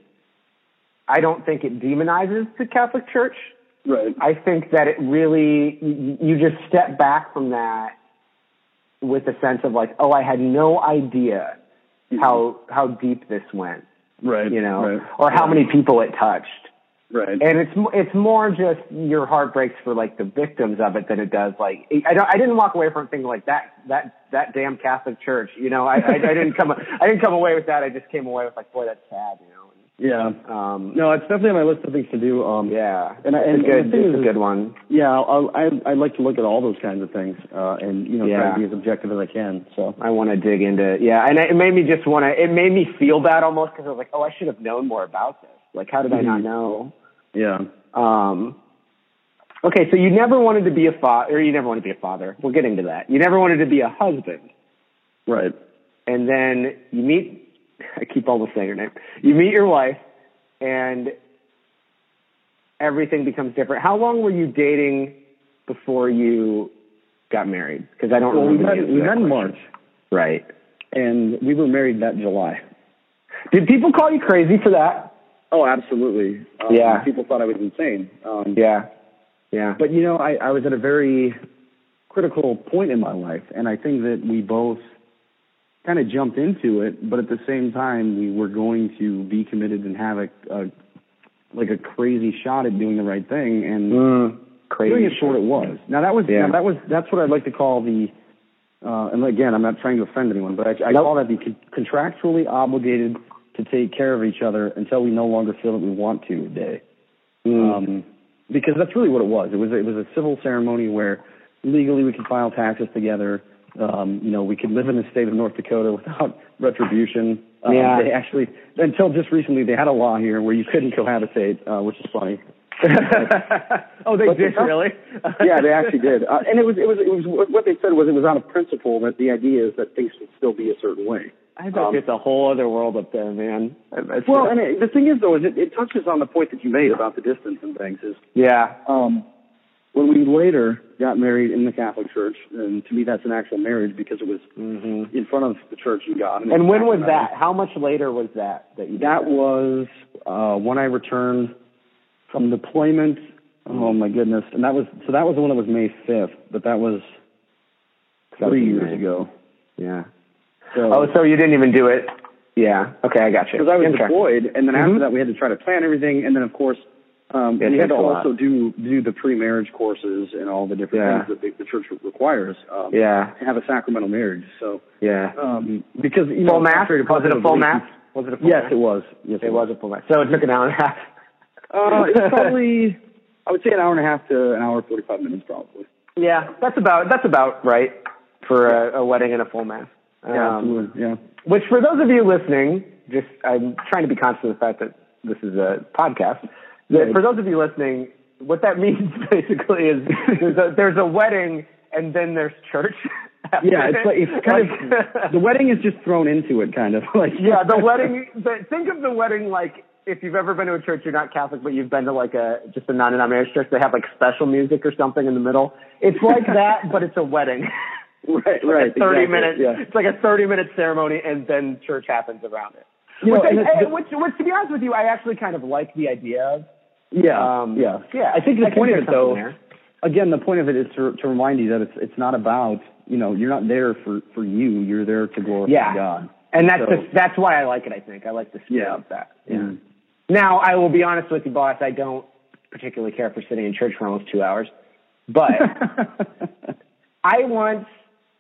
i don't think it demonizes the catholic church
right.
i think that it really you, you just step back from that with a sense of like oh i had no idea mm-hmm. how how deep this went
Right.
you know
Right.
or how many people it touched
Right.
and it's mo- it's more just your heart breaks for like the victims of it than it does like I don't I didn't walk away from things like that that that damn Catholic Church you know I I, I didn't come I didn't come away with that I just came away with like boy that's sad you know
yeah.
um
No, it's definitely on my list of things to do. Um,
yeah
And I-
it's
and
a good
thing
it's a good one
Yeah, I'll, I I like to look at all those kinds of things, uh, and you know, try to be as objective as I can. So
I want to dig into it. yeah and it made me just want to it made me feel bad almost because I was like oh I should have known more about this like how did I not
Mhm.
know
yeah,
Um, okay, so you never wanted to be a father, or you never wanted to be a father. We'll get into that. You never wanted to be a husband,
right.
and then you meet. I keep almost saying her name. You meet your wife, and everything becomes different. How long were you dating before you got married? Because I don't
Well, we
remember.
met we met in. March,
Right.
and we were married that July.
Did people call you crazy for that?
Oh, absolutely. Um,
Yeah.
People thought I was insane. Um,
Yeah. Yeah.
But you know, I, I was at a very critical point in my life, and I think that we both kind of jumped into it, but at the same time, we were going to be committed and have a, a like a crazy shot at doing the right thing, and
Mm, crazy.
doing it for what it was. Now that was
Yeah.
that was that's what I'd like to call the. Uh, and again, I'm not trying to offend anyone, but I, I
Nope.
call that the con- contractually obligated to take care of each other until we no longer feel that we want to day.
Mm.
Um, because that's really what it was. It was it was a civil ceremony where legally we could file taxes together. Um, you know, we could live in the state of North Dakota without retribution. Um,
Yeah.
They actually, until just recently, they had a law here where you couldn't cohabitate, uh, which is funny.
oh, they
But
did
the-
really?
yeah, they actually did. Uh, and it was, it was, it was, what they said was it was on a principle that the idea is that things should still be a certain way.
I bet
Um,
it's a whole other world up there, man. It's-
Well, and it, the thing is, though, is it, it touches on the point that you made about the distance and things. Is
yeah,
um, when we later got married in the Catholic Church, and to me, that's an actual marriage because it was
hmm
in front of the church and God.
And and when was that? How much later was that? That you
That was uh, when I returned from deployment. Oh my goodness! And that was so that was the one that was May fifth, but that was three years
May.
ago.
Yeah.
So,
Oh, so you didn't even do it? Yeah. Okay, I got you.
because I was
Okay.
deployed, and then
Mhm.
after that we had to try to plan everything, and then of course um,
Yeah, it
we had to
lot.
also do do the pre-marriage courses and all the different
Yeah.
things that the, the church requires um,
Yeah.
to have a sacramental marriage. So
Yeah.
um, because you
Full
know,
mass? Was it a full mass? Was it a full mass?
Yes,
mass?
it was. Yes,
It was a full mass. So it took an hour and a half.
Uh, it's probably, I would say an hour and a half to an hour forty five minutes, probably.
yeah, that's about that's about right for a, a wedding and a full mass.
Yeah,
Um,
absolutely. Yeah.
Which, for those of you listening, just I'm trying to be conscious of the fact that this is a podcast.
Right.
for those of you listening, what that means basically is there's a, there's a wedding and then there's church.
Yeah, it's like it's kind of the wedding is just thrown into it, kind of like
yeah, the wedding. The, think of the wedding like if you've ever been to a church, you're not Catholic, but you've been to like a just a non-denominational church. They have like special music or something in the middle. It's like that, but it's a wedding.
right,
It's like
right,
a thirty
exactly,
minute.
Yeah.
It's like a thirty minute ceremony, and then church happens around it.
You
which, I,
it's-
I- which, which, to be honest with you, I actually kind of like the idea of.
Yeah,
Um,
yeah,
yeah.
I think the
I
point of it, though,
there.
again, the point of it is to, to remind you that it's it's not about you know you're not there for for you. You're there to glorify
Yeah.
God.
And that's
So-
the, that's why I like it. I think I like the spirit
Yeah.
of that.
Mhm.
Now, I will be honest with you, boss. I don't particularly care for sitting in church for almost two hours, but I once.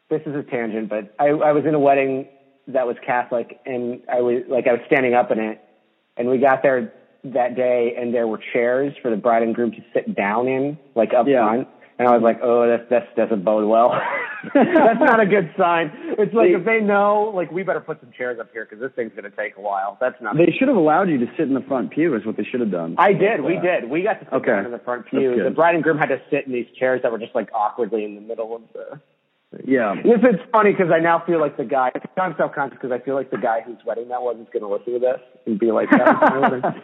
This is a tangent, but I, I was in a wedding that was Catholic, and I was like I was standing up in it, and we got there that day, and there were chairs for the bride and groom to sit down in, like up
Yeah.
front. And I was like, oh, that that doesn't bode well. That's not a good sign. It's like
They-
if they know, like we better put some chairs up here because this thing's gonna take a while. That's not.
they should have allowed you to sit in the front pew. Is what they should have done.
I did. We did. We got to sit
Okay.
down in the front pew. The bride and groom had to sit in these chairs that were just like awkwardly in the middle of the.
Yeah.
This is funny because I now feel like the guy. I'm self conscious because I feel like the guy whose wedding that was is going to listen to this and be like, that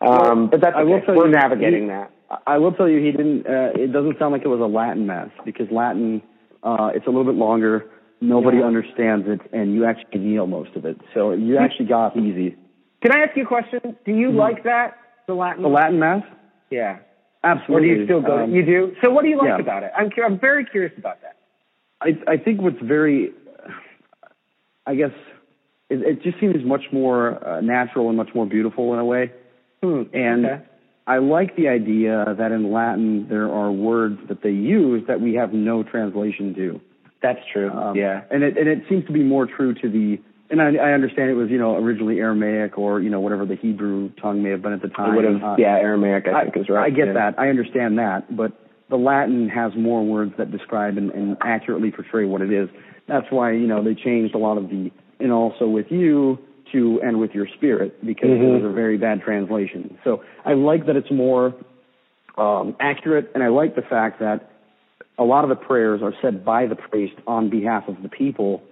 was my wedding. um, but that's
I will tell
We're
you-
navigating
you-
that.
I- will tell you, he didn't. Uh, it doesn't sound like it was a Latin mass because Latin, uh, it's a little bit longer. Nobody
Yeah.
understands it, and you actually kneel most of it. So you actually got easy.
Can I ask you a question? Do you like that the Latin?
The Latin mass,
yeah. absolutely. Or do you still go?
Um,
you do. So what do you like
yeah.
about it? I'm cu- I'm very curious about that.
I I think what's very, I guess, it, it just seems much more uh, natural and much more beautiful in a way.
Hmm.
And
Okay.
I like the idea that in Latin there are words that they use that we have no translation to.
That's true.
Um,
yeah.
and it and it seems to be more true to the. And I, I understand it was you know originally Aramaic or you know whatever the Hebrew tongue may have been at the
It
time.
would have.
Uh,
yeah. Aramaic. I think is right.
I get
yeah.
that. I understand that, but the Latin has more words that describe and, and accurately portray what it is. That's why you know they changed a lot of the and also with you to and with your spirit because
Mhm.
it was a very bad translation. So I like that it's more um, accurate, and I like the fact that a lot of the prayers are said by the priest on behalf of the people,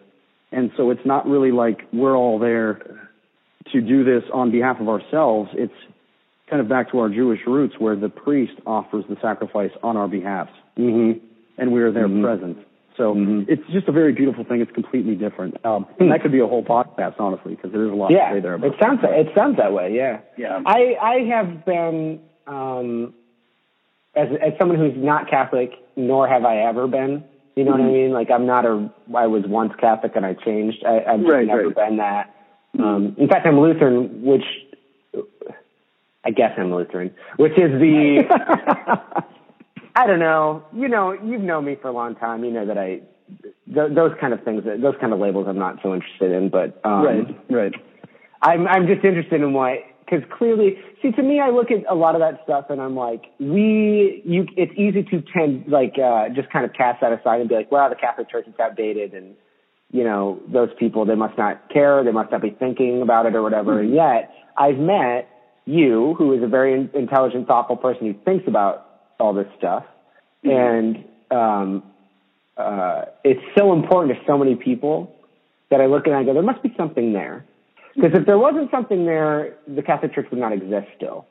and so it's not really like we're all there to do this on behalf of ourselves. It's kind of back to our Jewish roots where the priest offers the sacrifice on our behalf,
Mm-hmm.
and we are there
Mhm.
present. So
Mhm.
it's just a very beautiful thing. It's completely different. Um, and that could be a whole podcast, honestly, because there's a lot
Yeah,
to say there. About
it sounds that. it sounds that way. Yeah.
Yeah.
I I have been um, as as someone who's not Catholic, nor have I ever been. You know what I
Mhm.
mean? Like I'm not a. I was once Catholic and I changed. I, I've just
Right,
never
right.
been that. Um, in fact, I'm Lutheran, which I guess I'm Lutheran, which is the. I don't know. You know, you've known me for a long time. You know that I. Th- those kind of things, those kind of labels, I'm not so interested in. But um,
right, right.
I'm I'm just interested in what because clearly, see, to me, I look at a lot of that stuff and I'm like, we, you, it's easy to tend like uh, just kind of cast that aside and be like, well, the Catholic Church is outdated and you know those people they must not care, they must not be thinking about it or whatever. And yet, I've met you, who is a very in- intelligent, thoughtful person who thinks about all this stuff, and um, uh, it's so important to so many people that I look and I go, there must be something there. Because if there wasn't something there, the Catholic Church would not exist still.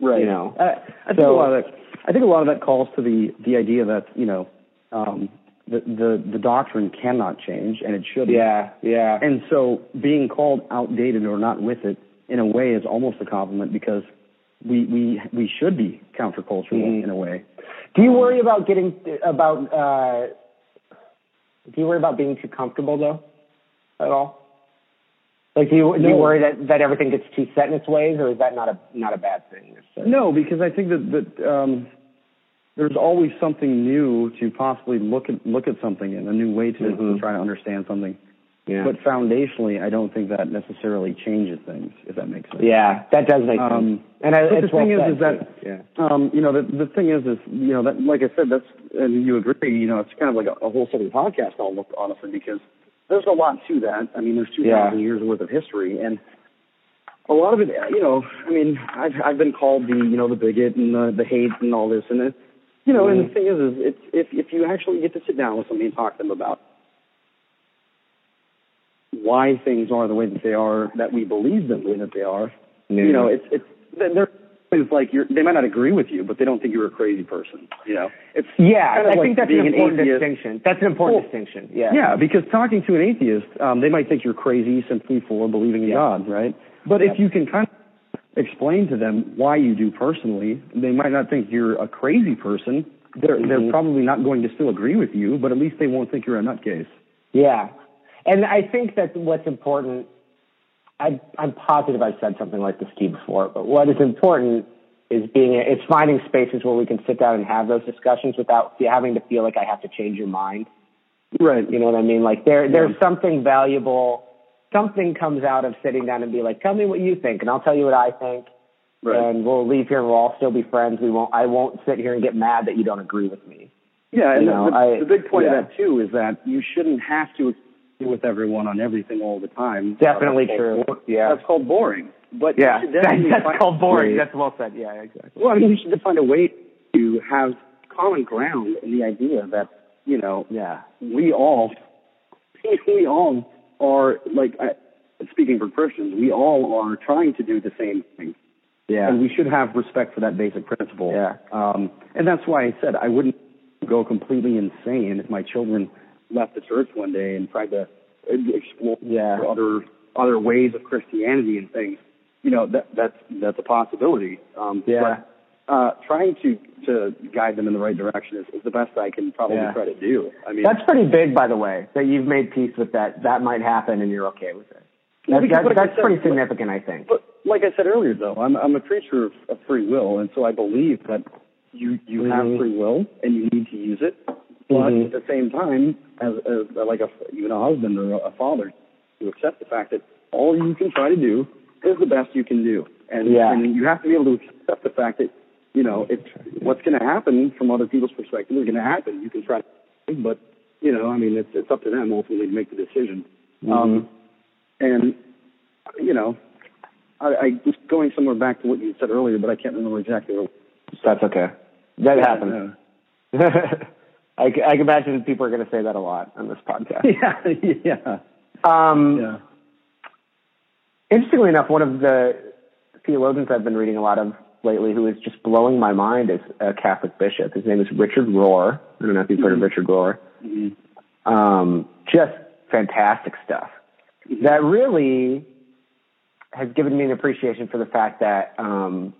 Right.
You know.
Uh, I think
So-
a lot of that. I think a lot of that calls to the the idea that you know um, the the the doctrine cannot change and it should.
Yeah, yeah.
And so being called outdated or not with it in a way is almost a compliment because we we we should be countercultural
Mhm.
in a way.
Do you worry about getting about? uh Do you worry about being too comfortable though, at all? Like, do you do you worry that that everything gets too set in its ways, or is that not a not a bad thing?
No, because I think that that um, there's always something new to possibly look at look at something in a new way to,
Mhm.
to try to understand something.
Yeah.
But foundationally, I don't think that necessarily changes things. If that makes sense.
Yeah, that does make sense.
Um,
and I,
but the
it's well
thing is, is that
yeah.
um, you know, the the thing is, is you know that like I said, that's and you agree. You know, it's kind of like a, a whole separate podcast, almost honestly, because there's a lot to that. I mean, there's two thousand
Yeah.
years worth of history, and a lot of it, you know, I mean, I've I've been called the you know the bigot and the the hate and all this, and it, you know, and the thing is, is it's if if you actually get to sit down with somebody and talk to them about why things are the way that they are, that we believe them the way that they are, you know, it's it's they're it's like you're they might not agree with you, but they don't think you're a crazy person. You know, it's
Yeah,
kind of
I
like
think that's
being
an important
atheist.
distinction. That's an important
Well,
distinction. Yeah.
Yeah, because talking to an atheist, um, they might think you're crazy simply for believing in
Yeah.
God, right? But if you can kind of explain to them why you do personally, they might not think you're a crazy person. They're
Mhm.
they're probably not going to still agree with you, but at least they won't think you're a nutcase.
Yeah. And I think that what's important, I, I'm positive I've said something like this to you before, but what is important is being, it's finding spaces where we can sit down and have those discussions without having to feel like I have to change your mind.
Right.
You know what I mean? Like there, there's
Yeah.
something valuable, something comes out of sitting down and be like, tell me what you think and I'll tell you what I think.
Right.
And we'll leave here and we'll all still be friends. We won't, I won't sit here and get mad that you don't agree with me.
Yeah, and
You know,
the,
I-
the big point
yeah.
of that too is that you shouldn't have to with everyone on everything all the time.
Definitely
Uh,
true. Yeah.
That's called boring. But
Yeah.
you should
That,
definitely
that's called boring. That's well said. Yeah, exactly.
Well, I mean, you should find a way to have common ground in the idea that you know
Yeah.
we all we all are like I, speaking for Christians, we all are trying to do the same thing,
Yeah.
and we should have respect for that basic principle.
Yeah.
Um, and that's why I said I wouldn't go completely insane if my children left the church one day and tried to explore
Yeah.
other other ways of Christianity and things. You know that that's that's a possibility. Um,
Yeah.
But, uh, trying to to guide them in the right direction is, is the best I can probably
Yeah.
try to do. I mean,
That's pretty big, by the way, that you've made peace with that. That might happen and you're okay with it. That's, that's, that's pretty significant, I think.
But like I said earlier, though, I'm I'm a preacher of, of free will, and so I believe that you you
Mhm.
have free will and you need to use it. But
Mhm.
at the same time, as, as like a even a husband or a father, you accept the fact that all you can try to do is the best you can do, and
Yeah.
and you have to be able to accept the fact that you know it's what's going to happen from other people's perspective is going to happen. You can try, but you know, I mean, it's it's up to them ultimately to make the decision.
Mm-hmm.
Um, and you know, I, I was going somewhere back to what you said earlier, but I can't remember exactly. What,
That's okay. That happens. I, I can imagine people are going to say that a lot on this podcast.
Yeah, yeah,
Um,
yeah.
Interestingly enough, one of the theologians I've been reading a lot of lately who is just blowing my mind is a Catholic bishop. His name is Richard Rohr. I don't know if you've heard of Richard Rohr.
Mhm.
Um, just fantastic stuff. That really has given me an appreciation for the fact that, um,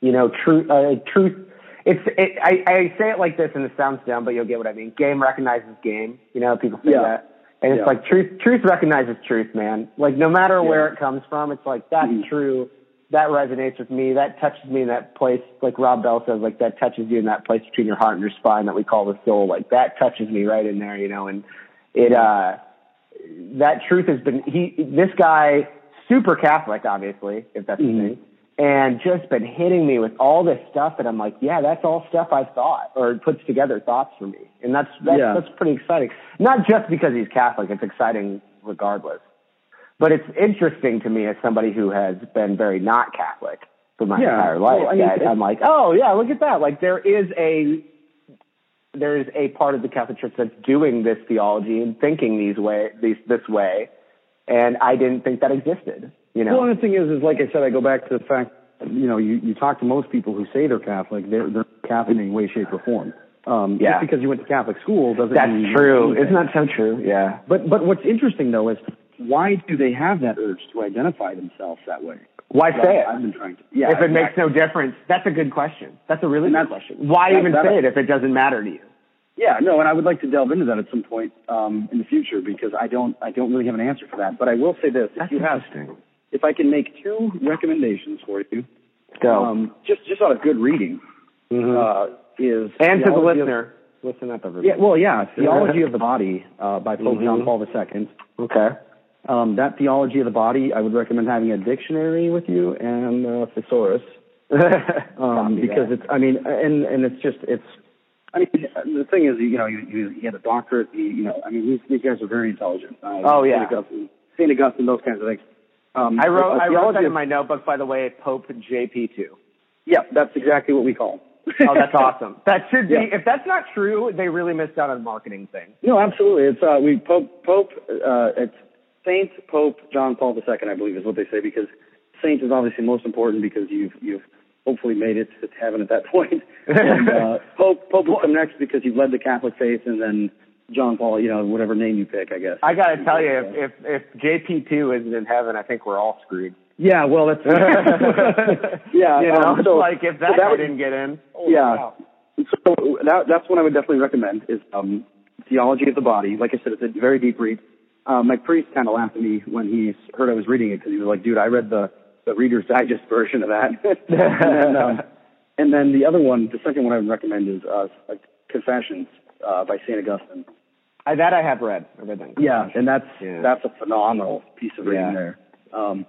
you know, truth, uh, truth, it's, it, I, I say it like this and it sounds dumb, but you'll get what I mean. Game recognizes game. You know, people say
Yeah.
that. And it's
Yeah.
like truth, truth recognizes truth, man. Like no matter
Yeah.
where it comes from, it's like, that's
Mhm.
true. That resonates with me. That touches me in that place. Like Rob Bell says, like that touches you in that place between your heart and your spine that we call the soul. Like that touches me right in there, you know, and it, uh, that truth has been he this guy super catholic obviously if that's
Mhm.
the thing and just been hitting me with all this stuff that i'm like yeah that's all stuff i've thought or puts together thoughts for me and that's that's,
Yeah.
that's pretty exciting not just because he's catholic it's exciting regardless but it's interesting to me as somebody who has been very not catholic for my
Yeah.
entire life
Well, I mean,
that i'm like oh yeah look at that like there is a there is a part of the Catholic Church that's doing this theology and thinking these way these this way, and I didn't think that existed. You know,
Well, and the thing is, is like I said, I go back to the fact, you know, you, you talk to most people who say they're Catholic, they're, they're Catholic in any way, shape, or form. Um,
Yeah.
Just because you went to Catholic school doesn't
that's
mean
true. Isn't that so true? Yeah.
But but what's interesting though is why do they have that urge to identify themselves that way?
Why say it?
I've been trying to. Yeah.
if it makes no difference, that's a good question. That's a really good question. Why even say it if it doesn't matter to you?
Yeah, no, and I would like to delve into that at some point um, in the future because I don't I don't really have an answer for that. But I will say this: if
That's
you have. If I can make two recommendations for you,
Go.
um, just just out of good reading,
Mhm.
uh, is
and to the
Theology of-
listener, listen up, everybody.
yeah, well, yeah, Theology of the Body uh, by Pope
Mhm.
John Paul II.
Okay.
Um, that theology of the body, I would recommend having a dictionary with you and uh, thesaurus, um, because it's. I mean, and and it's just it's. I mean, the thing is, you know, you, you, he had a doctorate. You, you know, I mean, these these guys are very intelligent. Uh,
Oh, yeah.
Saint Augustine, Saint Augustine, those kinds of things. Um,
I wrote I wrote that in my notebook, by the way, Pope JP two.
Yeah, that's exactly what we call. 'em.
Oh, that's awesome. That should be.
Yeah.
If that's not true, they really missed out on marketing thing.
No, absolutely. It's uh, we Pope Pope. Uh, it's Saint Pope John Paul II, I believe, is what they say because Saint is obviously most important because you've you've hopefully made it to heaven at that point. and uh, Pope Pope will come next because you've led the Catholic faith, and then John Paul, you know, whatever name you pick, I guess.
I got to tell you, if, if if JP two isn't in heaven, I think we're all screwed.
yeah, well, that's yeah.
you know,
um,
it's
so,
like if that,
so that
guy
would-
didn't get in. holy
Yeah.
cow.
So that, that's what I would definitely recommend is um, theology of the body. Like I said, it's a very deep read. Um, my priest kind of laughed at me when he heard I was reading it because he was like, "Dude, I read the the Reader's Digest version of that." and, then, um, and then the other one, the second one I would recommend is uh, Confessions uh, by Saint Augustine.
I, that I have read. I read that.
Yeah, and that's
Yeah.
that's a phenomenal piece of reading
Yeah.
there. Um,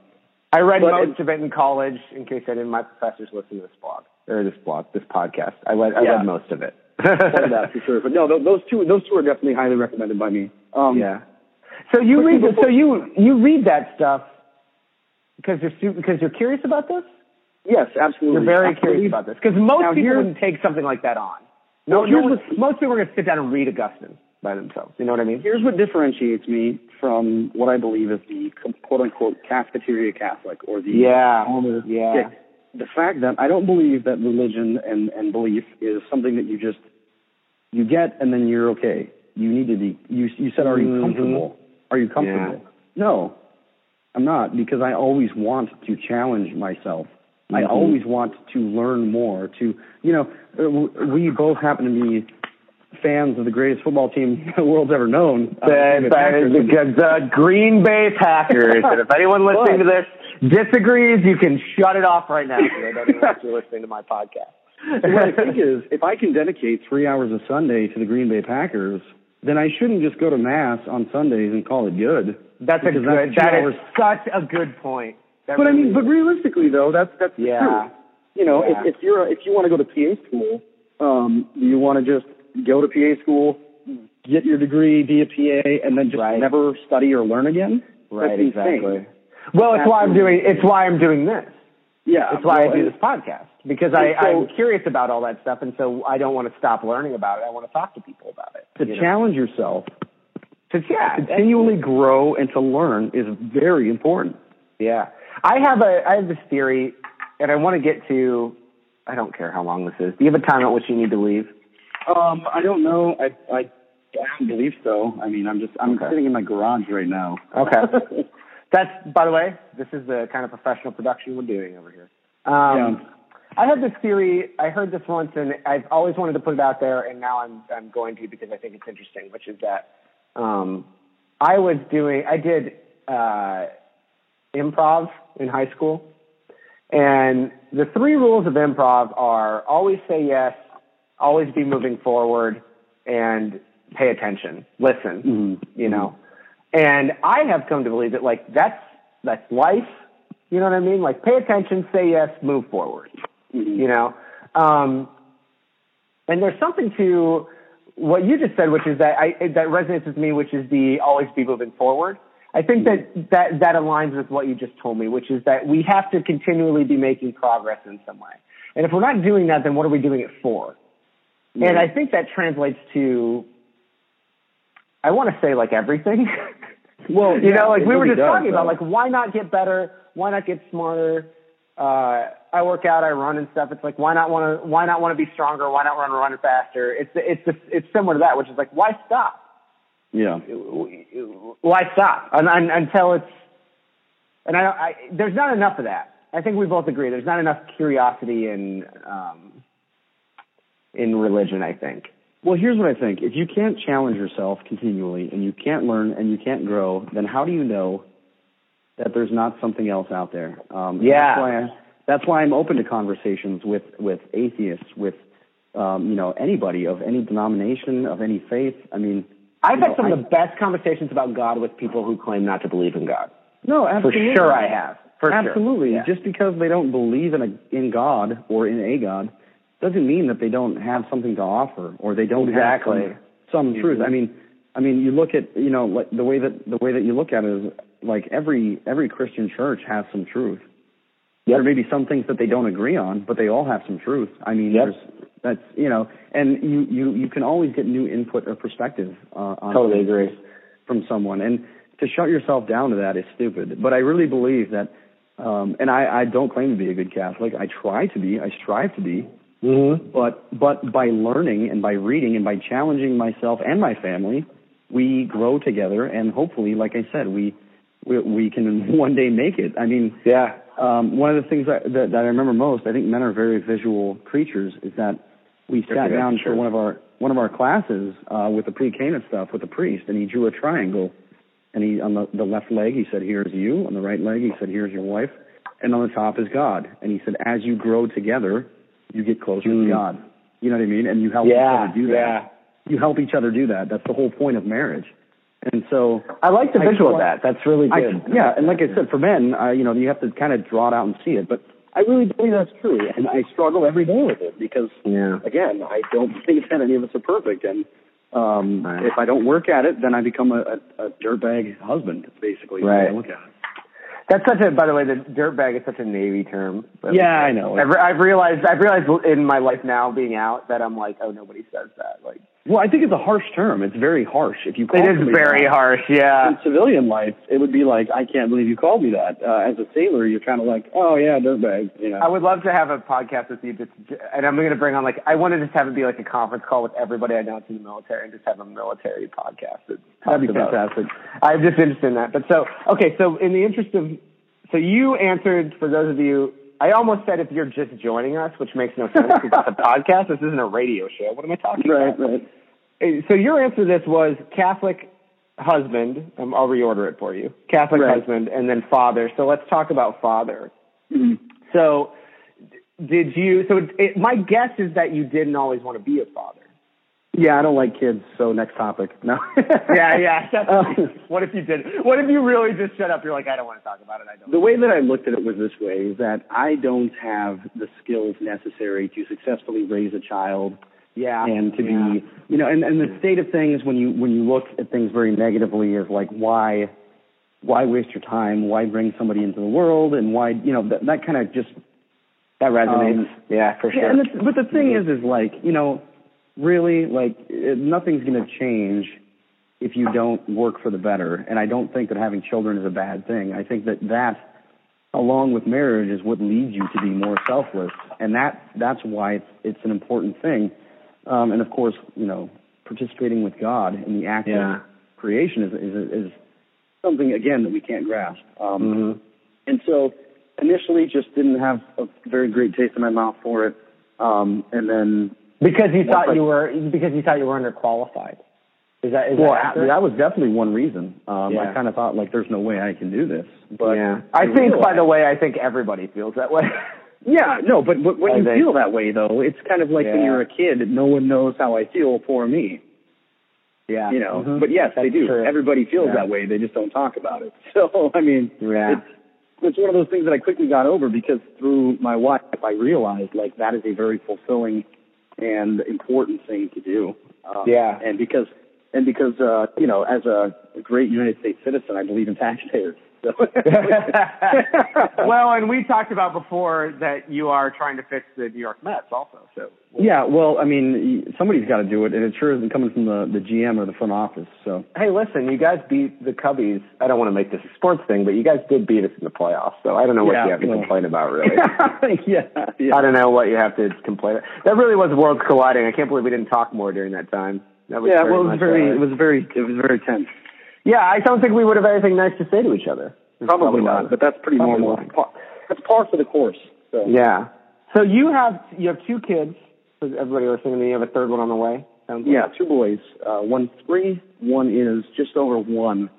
I read most of it in college. In case any didn't, my professors listen to this blog or this blog, this podcast. I read I
Yeah.
read most of it.
that for sure. But no, those two those two are definitely highly recommended by me. Um,
Yeah. So you read
people-
so you you read that stuff because you're because you're curious about this.
Yes, absolutely.
You're very
I
curious about this because most
Now,
people wouldn't take something like that on. No,
Well,
no one, most people are going to sit down and read Augustine by themselves. You know what I mean?
Here's what differentiates me from what I believe is the quote unquote cafeteria Catholic or the
Yeah,
normal
yeah.
The fact that I don't believe that religion and, and belief is something that you just you get and then you're okay. You need to be you you said are you
Mhm.
comfortable? Are you comfortable? No. I'm not because I always want to challenge myself. I
Mhm.
always want to learn more to you know uh, we both happen to be fans of the greatest football team the world's ever known. uh,
The, the, the, Green Bay Packers. and if anyone listening to this disagrees, you can shut it off right now. I don't even want you listening to my podcast.
what I think is, if I can dedicate three hours a Sunday to the Green Bay Packers, then I shouldn't just go to mass on Sundays and call it good.
That's a good.
that's
That is such a good point. That
But I
really
mean, but realistically though, that's that's
Yeah.
truth. You know,
Yeah.
if, if you're if you want to go to PA school, um, you want to just go to PA school, get your degree, be a PA, and then just
Right.
never study or learn again.
right,
that's
exactly. Well, it's why I'm doing. It's why I'm doing this.
Yeah,
It's why
well,
I do this podcast because I,
so,
I'm curious about all that stuff, and so I don't want to stop learning about it. I want to talk to people about it.
To
you know?
challenge yourself,
To- yeah,
continually grow and to learn is very important.
Yeah. I have a I have this theory and I want to get to I don't care how long this is. Do you have a time at which you need to leave?
Um, I don't know. I I don't believe so. I mean, I'm just I'm
Okay.
sitting in my garage right now.
Okay. That's by the way, this is the kind of professional production we're doing over here. Um
Yeah.
I have this theory. I heard this once, and I've always wanted to put it out there, and now I'm I'm going to because I think it's interesting. Which is that um, I was doing I did uh, improv in high school, and the three rules of improv are always say yes, always be moving forward, and pay attention, listen.
Mhm.
You know, and I have come to believe that like that's that's life. You know what I mean? Like pay attention, say yes, move forward
Mhm.
you know um and there's something to what you just said which is that i that resonates with me which is the always be moving forward i think that that that aligns with what you just told me which is that we have to continually be making progress in some way and if we're not doing that then what are we doing it for and i think that translates to i want to say like everything
Well,
you
yeah,
know, like we were just
does,
talking about, like why not get better? Why not get smarter? Uh, I work out, I run and stuff. It's like why not want to? Why not want to be stronger? Why not run run faster? It's it's it's it's similar to that, which is like why stop?
Yeah.
Why stop and, and, until it's? And I, I there's not enough of that. I think we both agree. There's not enough curiosity in um, in religion. I think.
Well, here's what I think. If you can't challenge yourself continually and you can't learn and you can't grow, then how do you know that there's not something else out there? Um,
Yeah.
That's why, I, that's why I'm open to conversations with, with atheists, with, um, you know, anybody of any denomination, of any faith. I mean,
I've had
know,
some
I-
of the best conversations about God with people who claim not to believe in God.
No,
For sure, I have. For sure.
absolutely.
Yeah.
Just because they don't believe in a in God or in a God doesn't mean that they don't have something to offer or they don't
Exactly.
have some, some truth. I mean, I mean, you look at you know like the way that the way that you look at it is like every every Christian church has some truth.
Yep.
There may be some things that they don't agree on, but they all have some truth. I mean,
Yep.
there's that's you know, and you you you can always get new input or perspective uh, on
Totally agree.
from someone, and to shut yourself down to that is stupid. But I really believe that, um, and I, I don't claim to be a good Catholic. I try to be. I strive to be.
Mm-hmm.
But but by learning and by reading and by challenging myself and my family, we grow together, and hopefully, like I said, we we, we can one day make it. I mean,
Yeah.
um, one of the things that, that, that I remember most, I think men are very visual creatures, is that we sat down for one of our one of our classes uh, with the pre-Cana stuff with the priest, and he drew a triangle, and he on the, the left leg he said, "Here's you," on the right leg he said, "Here's your wife," and on the top is God, and he said, "As you grow together, you get closer
Mm.
to God." You know what I mean? And you help
Yeah.
each other do that.
Yeah.
You help each other do that. That's the whole point of marriage. And so
I like the
I
visual of that. That's really
I,
good.
yeah, and like I said, for men, uh, you know, you have to kind of draw it out and see it. But I really believe that's true, and I struggle every day with it because,
Yeah.
again, I don't think that any of us are perfect, and um,
Right.
if I don't work at it, then I become a, a, a dirtbag husband, basically.
Right.
I look at it.
That's such a. By the way, the dirtbag is such a Navy term. But
Yeah, I know.
I've, I've realized. I've realized in my life now, being out, that I'm like, oh, nobody says that. Like,
Well, I think it's a harsh term. It's very harsh. If you call
it is very
that,
harsh. Yeah.
In civilian life, it would be like, I can't believe you called me that. Uh, as a sailor, you're kind of like, oh yeah, dirtbag. You know.
I would love to have a podcast with you, just, and I'm going to bring on like I want to just have it be like a conference call with everybody I know in the military, and just have a military podcast. That
That'd be fantastic.
I'm just interested in that. But so okay, so in the interest of, so you answered for those of you. I almost said if you're just joining us, which makes no sense because it's a podcast. This isn't a radio show. What am I talking about?
Right, right.
So your answer to this was Catholic husband. Um, I'll reorder it for you. Catholic
Right.
husband, and then father. So let's talk about father.
Mhm.
So did you? So it, it, my guess is that you didn't always want to be a father.
Yeah, I don't like kids. So next topic. No.
yeah, yeah.
Um,
what if you did? What if you really just shut up? You're like, I don't want to talk about it. I don't.
The way that I looked at it was this way: is that I don't have the skills necessary to successfully raise a child
yeah,
and to
yeah.
be, you know, and, and the state of things when you when you look at things very negatively is like why why waste your time? Why bring somebody into the world? And why you know that that kind of just
that resonates.
um,
yeah, for sure. yeah.
And the, but the thing is, is like you know, really like it, nothing's going to change if you don't work for the better. And I don't think that having children is a bad thing. I think that that, along with marriage, is what leads you to be more selfless, and that that's why it's it's an important thing. Um, and of course, you know, participating with God in the act
Yeah.
of creation is is, is something again that we can't grasp. Um,
Mhm.
and so initially just didn't have a very great taste in my mouth for it. Um, and then,
Because you thought
I-
you were because you thought you were underqualified. Is that is
well,
that
that was definitely one reason. Um, I kind of thought like, there's no way I can do this. But
yeah, I think by the way, I think everybody feels that way.
yeah, no, but, but when
I
you
think-
feel that way though, it's kind of like when you're a kid, no one knows how I feel for me.
yeah,
You know,
Mhm.
but yes, they do.
true.
Everybody feels
Yeah.
that way. They just don't talk about it. So, I mean,
Yeah.
it's, it's one of those things that I quickly got over because through my wife, I realized like that is a very fulfilling and important thing to do. Um,
Yeah.
And because, and because, uh, you know, as a great United States citizen, I believe in taxpayers. So.
well, and we talked about before that you are trying to fix the New York Mets also. So
yeah, well, I mean, somebody's got to do it, and it sure isn't coming from the the GM or the front office. So.
hey, listen, you guys beat the Cubbies. I don't want to make this a sports thing, but you guys did beat us in the playoffs. So I don't know what
Yeah,
you have to
well.
complain about, really.
yeah, yeah.
I don't know what you have to complain. About. That really was worlds colliding. I can't believe we didn't talk more during that time. That was
Yeah, well, it was very, it was very, it was very tense.
Yeah, I don't think we would have anything nice to say to each other.
Probably
why.
not, but that's pretty
Probably
normal. Par- That's par for the course. So.
Yeah. So you have you have two kids. Everybody listening to me, you have a third one on the way. Sounds like.
Yeah, two boys. Uh, one's three, one is just over one,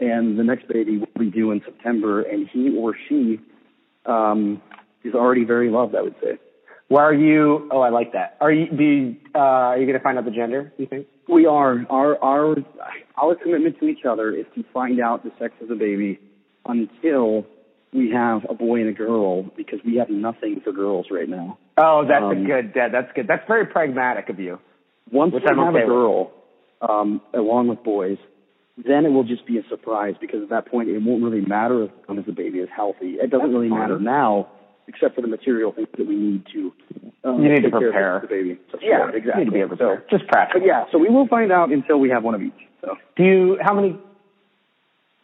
and the next baby will be due in September, and he or she um, is already very loved, I would say.
Where are you? Oh, I like that. Are you? Do you, uh, are you going to find out the gender? Do you think?
We are. Our our our commitment to each other is to find out the sex of the baby until we have a boy and a girl because we have nothing for girls right now.
Oh, that's a
Um,
good. That, that's good. That's very pragmatic of you.
Once we
I'm
have
okay
a girl, um, along with boys, then it will just be a surprise because at that point it won't really matter as long as the baby is healthy. It doesn't
That's
really matter now, except for the material things that we need to. Um,
You need to
take care of
prepare.
the baby. So,
Yeah,
exactly.
You need to be able to.
So,
just practice.
yeah, so we will find out until we have one of each. So
Do you? How many?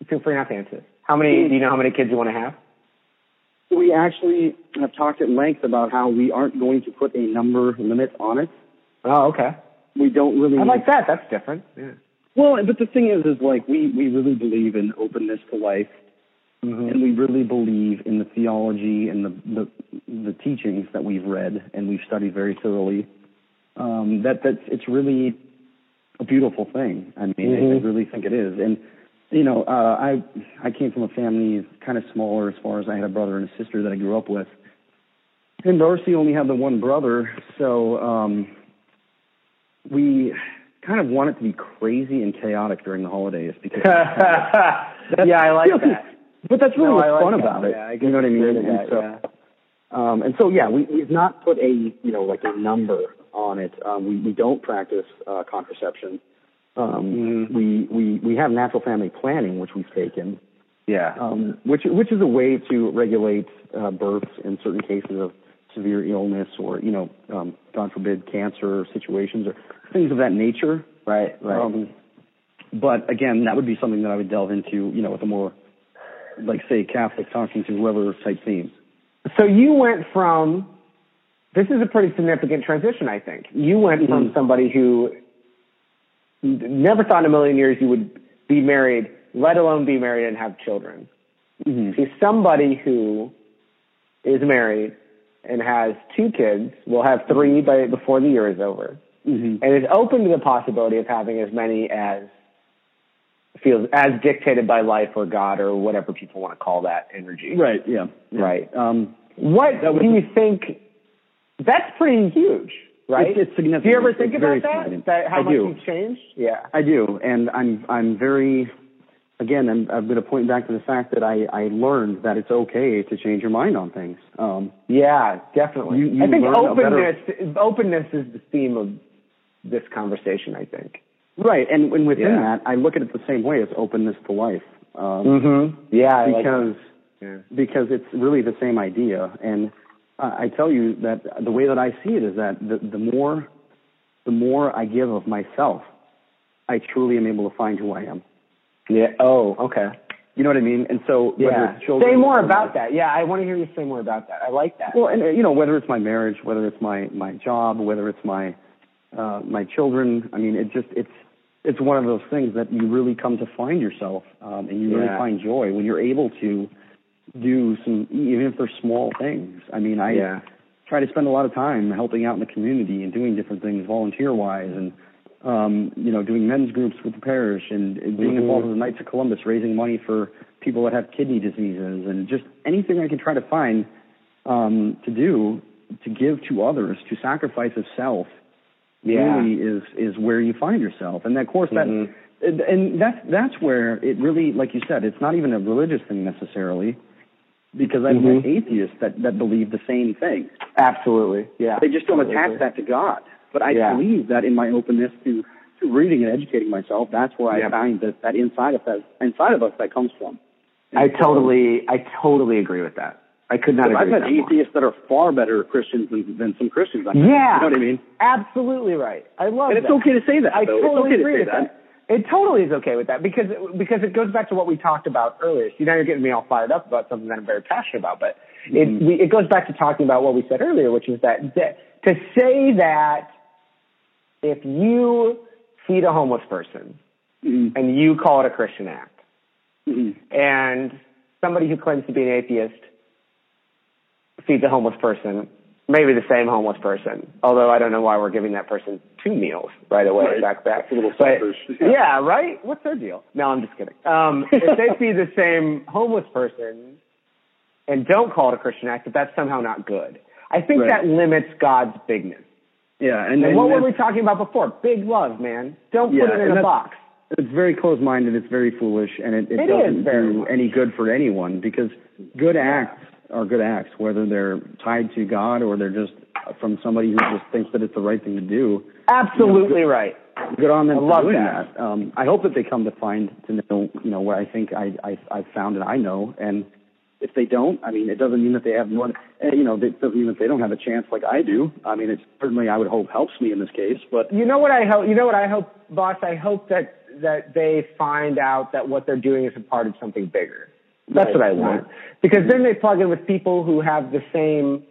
Feel free not to answer. this. How many? Do you know how many kids you want to have?
we actually have talked at length about how we aren't going to put a number limit on it.
Oh, okay.
We don't really.
I like that. That's different. Yeah.
Well, but the thing is, is like we we really believe in openness to life,
Mm-hmm.
and we really believe in the theology and the the, the teachings that we've read and we've studied very thoroughly. Um, that that's it's really a beautiful thing. I mean, I, I
Mhm.
really think it is. And you know, uh, I I came from a family kind of smaller as far as I had a brother and a sister that I grew up with. And Darcy only had the one brother, so um, we kind of want it to be crazy and chaotic during the holidays because
yeah, I like that.
But that's really
No,
what's
like
fun
that.
about it.
Yeah, I
you know what I mean? And
that,
so,
yeah.
um, and so yeah, we, we've not put a you know like a number on it. Um, we we don't practice uh, contraception. Um,
Mhm.
We we we have natural family planning, which we've taken,
Yeah.
um, which which is a way to regulate uh, births in certain cases of severe illness or you know, um, God forbid, cancer situations or things of that nature.
right. Right.
Um, but again, that would be something that I would delve into, you know, with a more, like say, Catholic talking to whoever type theme.
So you went from this is a pretty significant transition, I think. You went from
Mhm.
somebody who never thought in a million years you would be married, let alone be married and have children,
Mm-hmm.
to somebody who is married and has two kids, will have three by before the year is over,
Mm-hmm.
and is open to the possibility of having as many as feels as dictated by life or God or whatever people want to call that energy.
Right. Yeah. yeah.
Right.
Um,
What do you think? That's pretty huge, right?
It's, it's significant.
do you ever think
very
about that? That how
I
much
do.
you've changed? Yeah.
I do, and I'm I'm very. Again, I'm, I'm going to point back to the fact that I, I learned that it's okay to change your mind on things. Um,
Yeah, definitely.
You- you
I think openness openness is the theme of this conversation. I think.
Right, and, and within
Yeah.
that, I look at it the same way as openness to life. Um,
Mm-hmm. Yeah, I like
because
Yeah.
because it's really the same idea. And I I tell you that the way that I see it is that the, the more the more I give of myself, I truly am able to find who I am.
Yeah. Oh, okay.
You know what I mean? And so
Yeah.
children,
Say more about that. Yeah, I want to hear you say more about that. I like that.
Well, and uh, you know whether it's my marriage, whether it's my my job, whether it's my uh, my children. I mean, it just it's it's one of those things that you really come to find yourself, um, and you really
Yeah.
find joy when you're able to do some, even if they're small things. I mean, I
yeah.
try to spend a lot of time helping out in the community and doing different things volunteer wise and um you know doing men's groups with the parish and, being
Mhm.
involved with the Knights of Columbus raising money for people that have kidney diseases and just anything I can try to find um to do to give to others to sacrifice of self
Yeah.
really is is where you find yourself and of course that
Mhm.
and- and that's that's where it really like you said it's not even a religious thing necessarily because I've met
Mhm.
atheists that that believe the same thing
Absolutely. Yeah.
they just don't
Absolutely.
attach that to God. But I
Yeah.
believe that in my openness to, to reading and educating myself, that's where
Yeah.
I find that, that inside of that inside of us that comes from.
I totally, I totally agree with that. I could not agree. I've met
atheists that are far better Christians than, than some Christians. I know.
Yeah.
You know what I mean?
Absolutely right. I love
And it's
that.
okay to say that.
I
though.
totally
it's okay
agree
to
with
that.
that. It totally is okay with that because because it goes back to what we talked about earlier. See, now you're getting me all fired up about something that I'm very passionate about. But it
Mhm.
we, it goes back to talking about what we said earlier, which is that, that to say that if you feed a homeless person
Mhm.
and you call it a Christian act,
Mhm.
and somebody who claims to be an atheist feeds a homeless person, maybe the same homeless person, although I don't know why we're giving that person two meals right away
Right.
back back.
A little
But- yeah, right? What's their deal? No, I'm just kidding. Um, if they feed the same homeless person and don't call it a Christian act, that that's somehow not good. I think
Right.
that limits God's bigness.
Yeah, and,
And,
and
what were we talking about before? Big love, man. Don't put
Yeah,
it in a box.
it's very close-minded. It's very foolish, and it, it,
It
doesn't do
much.
any good for anyone because good acts are good acts, whether they're tied to God or they're just from somebody who just thinks that it's the right thing to do.
Absolutely right.
Good on them
I
for doing
that.
that. Um, I hope that they come to find to know, you know, where I think I, I I've found and I know. And if they don't, I mean, it doesn't mean that they have one. eh, You know, it doesn't mean that they don't have a chance like I do. I mean, it's certainly I would hope helps me in this case, but
You know what I hope? You know what I hope, boss? I hope that that they find out that what they're doing is a part of something bigger. That's
Right,
what I want. Because then they plug in with people who have the same.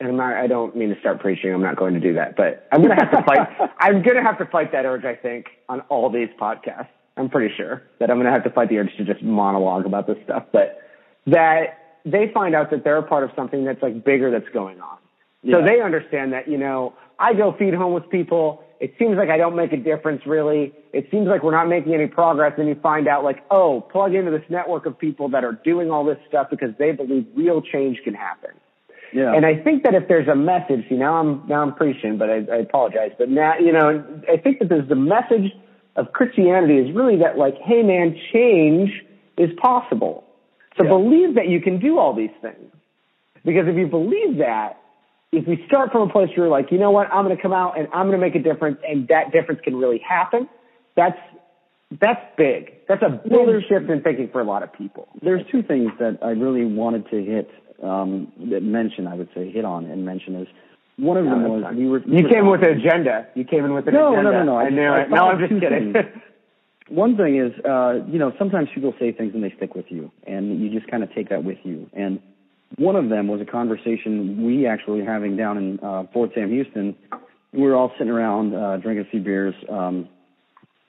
And I'm not, I don't mean to start preaching. I'm not going to do that, but I'm going to have to fight. I'm going to have to fight that urge. I think on all these podcasts. I'm pretty sure that I'm going to have to fight the urge to just monologue about this stuff, but that they find out that they're a part of something that's like bigger that's going on. So they understand that, you know, I go feed homeless people. It seems like I don't make a difference really. It seems like we're not making any progress. And you find out like, oh, plug into this network of people that are doing all this stuff because they believe real change can happen.
yeah.
And I think that if there's a message, see now I'm now I'm preaching, but I, I apologize. But now you know, I think that there's the message of Christianity is really that like, hey man, change is possible. So
Yeah.
believe that you can do all these things. Because if you believe that, if you start from a place where you're like, you know what, I'm going to come out and I'm going to make a difference, and that difference can really happen, that's that's big. That's a big
Well,
shift in thinking for a lot of people.
There's two things that I really wanted to hit, um, that mention, I would say, hit on and mention is one of them was we were.
You came with an agenda. You came in with an agenda.
No, no,
agenda.
no, no. I
I knew
I
it. No, I'm just kidding.
One thing is, uh, you know, sometimes people say things and they stick with you, and you just kind of take that with you. And one of them was a conversation we actually were having down in uh, Fort Sam, Houston. We were all sitting around uh, drinking a few beers. Um,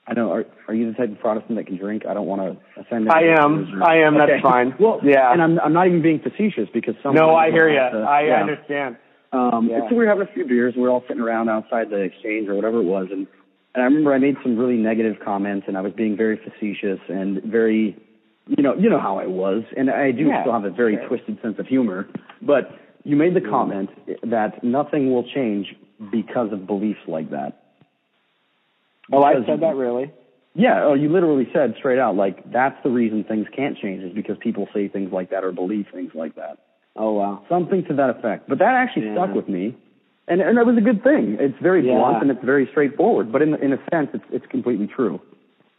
I know. Are, are you the type of Protestant that can drink? I don't want to offend.
I am. I am. That's fine.
Well,
Yeah.
And I'm I'm not even being facetious because some.
no, I hear you. I
yeah.
understand.
Um,
Yeah.
so we were having a few beers. We were all sitting around outside the exchange or whatever it was, and and I remember I made some really negative comments, and I was being very facetious and very, you know, you know how I was, and I do
Yeah,
still have a very
sure.
twisted sense of humor. But you made the comment that nothing will change because of beliefs like that.
Oh, I said that really.
Yeah, oh, you literally said straight out like that's the reason things can't change is because people say things like that or believe things like that.
Oh wow.
something to that effect. But that actually
Yeah.
stuck with me, and and that was a good thing. It's very
Yeah.
blunt and it's very straightforward, but in in a sense, it's it's completely true.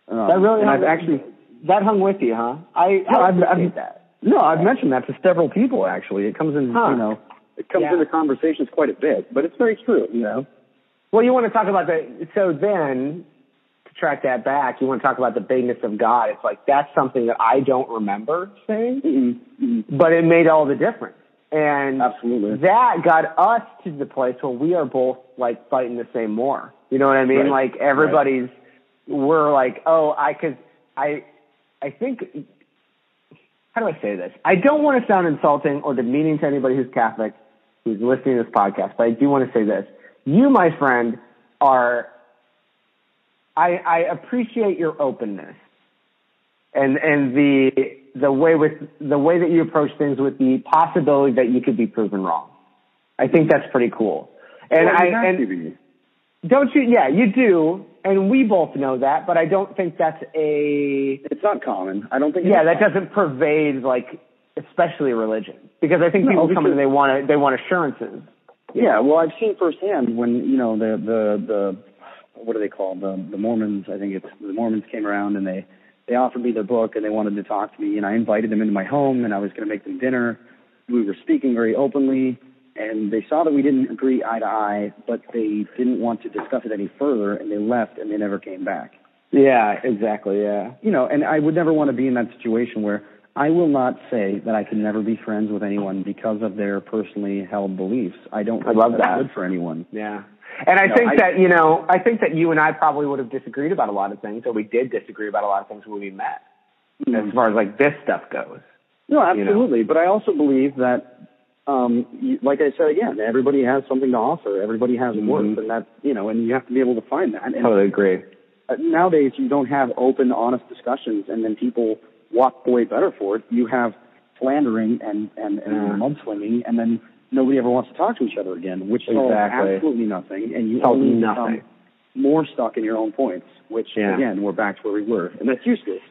Um,
That really.
and I've actually
that hung with you, huh? I.
No,
I
I've-
appreciate
I've-
that.
no, I've mentioned that to several people actually. It comes in,
Huh.
you know, it comes
Yeah.
into conversations quite a bit, but it's very true, you know.
Well, you want to talk about the. So then, to track that back, you want to talk about the bigness of God. It's like that's something that I don't remember saying,
Mm-hmm.
but it made all the difference. And
Absolutely.
that got us to the place where we are both like fighting the same war. You know what I mean?
Right.
Like everybody's, we're like, oh, I could, I, I think, how do I say this? I don't want to sound insulting or demeaning to anybody who's Catholic who's listening to this podcast, but I do want to say this. You, my friend, are, I, I appreciate your openness and, and the, the way with, the way that you approach things with the possibility that you could be proven wrong. I think that's pretty cool. And
Well,
I, and. Don't you? Yeah, you do, and we both know that. But I don't think that's a
It's not common. I don't think.
yeah. That
common.
doesn't pervade like especially religion because I think
No,
people come in and they want to they want assurances.
Yeah, well, I've seen firsthand when you know the the the what are they called the the Mormons? I think it's the Mormons came around and they they offered me their book and they wanted to talk to me and I invited them into my home and I was going to make them dinner. We were speaking very openly and they saw that we didn't agree eye to eye, but they didn't want to discuss it any further and they left and they never came back.
Yeah, exactly. Yeah.
You know, and I would never want to be in that situation where I will not say that I can never be friends with anyone because of their personally held beliefs. I don't.
I
think
love
that's
that.
Good for anyone.
Yeah. And I
No,
think
I-
that, you know, I think that you and I probably would have disagreed about a lot of things, or we did disagree about a lot of things when we met, mm-hmm. as far as like this stuff goes.
No,
you know.
absolutely. But I also believe that, um, you, like I said again, everybody has something to offer. Everybody has
Mhm.
worth, and that you know, and you have to be able to find that. And
Totally agree.
uh, nowadays, you don't have open, honest discussions, and then people walk away better for it. You have slandering and and, and
Yeah.
mudslinging, and then nobody ever wants to talk to each other again, which solves
Exactly.
absolutely nothing, and you
Solves
only
nothing.
become more stuck in your own points. Which
Yeah.
again, we're back to where we were, and that's useless.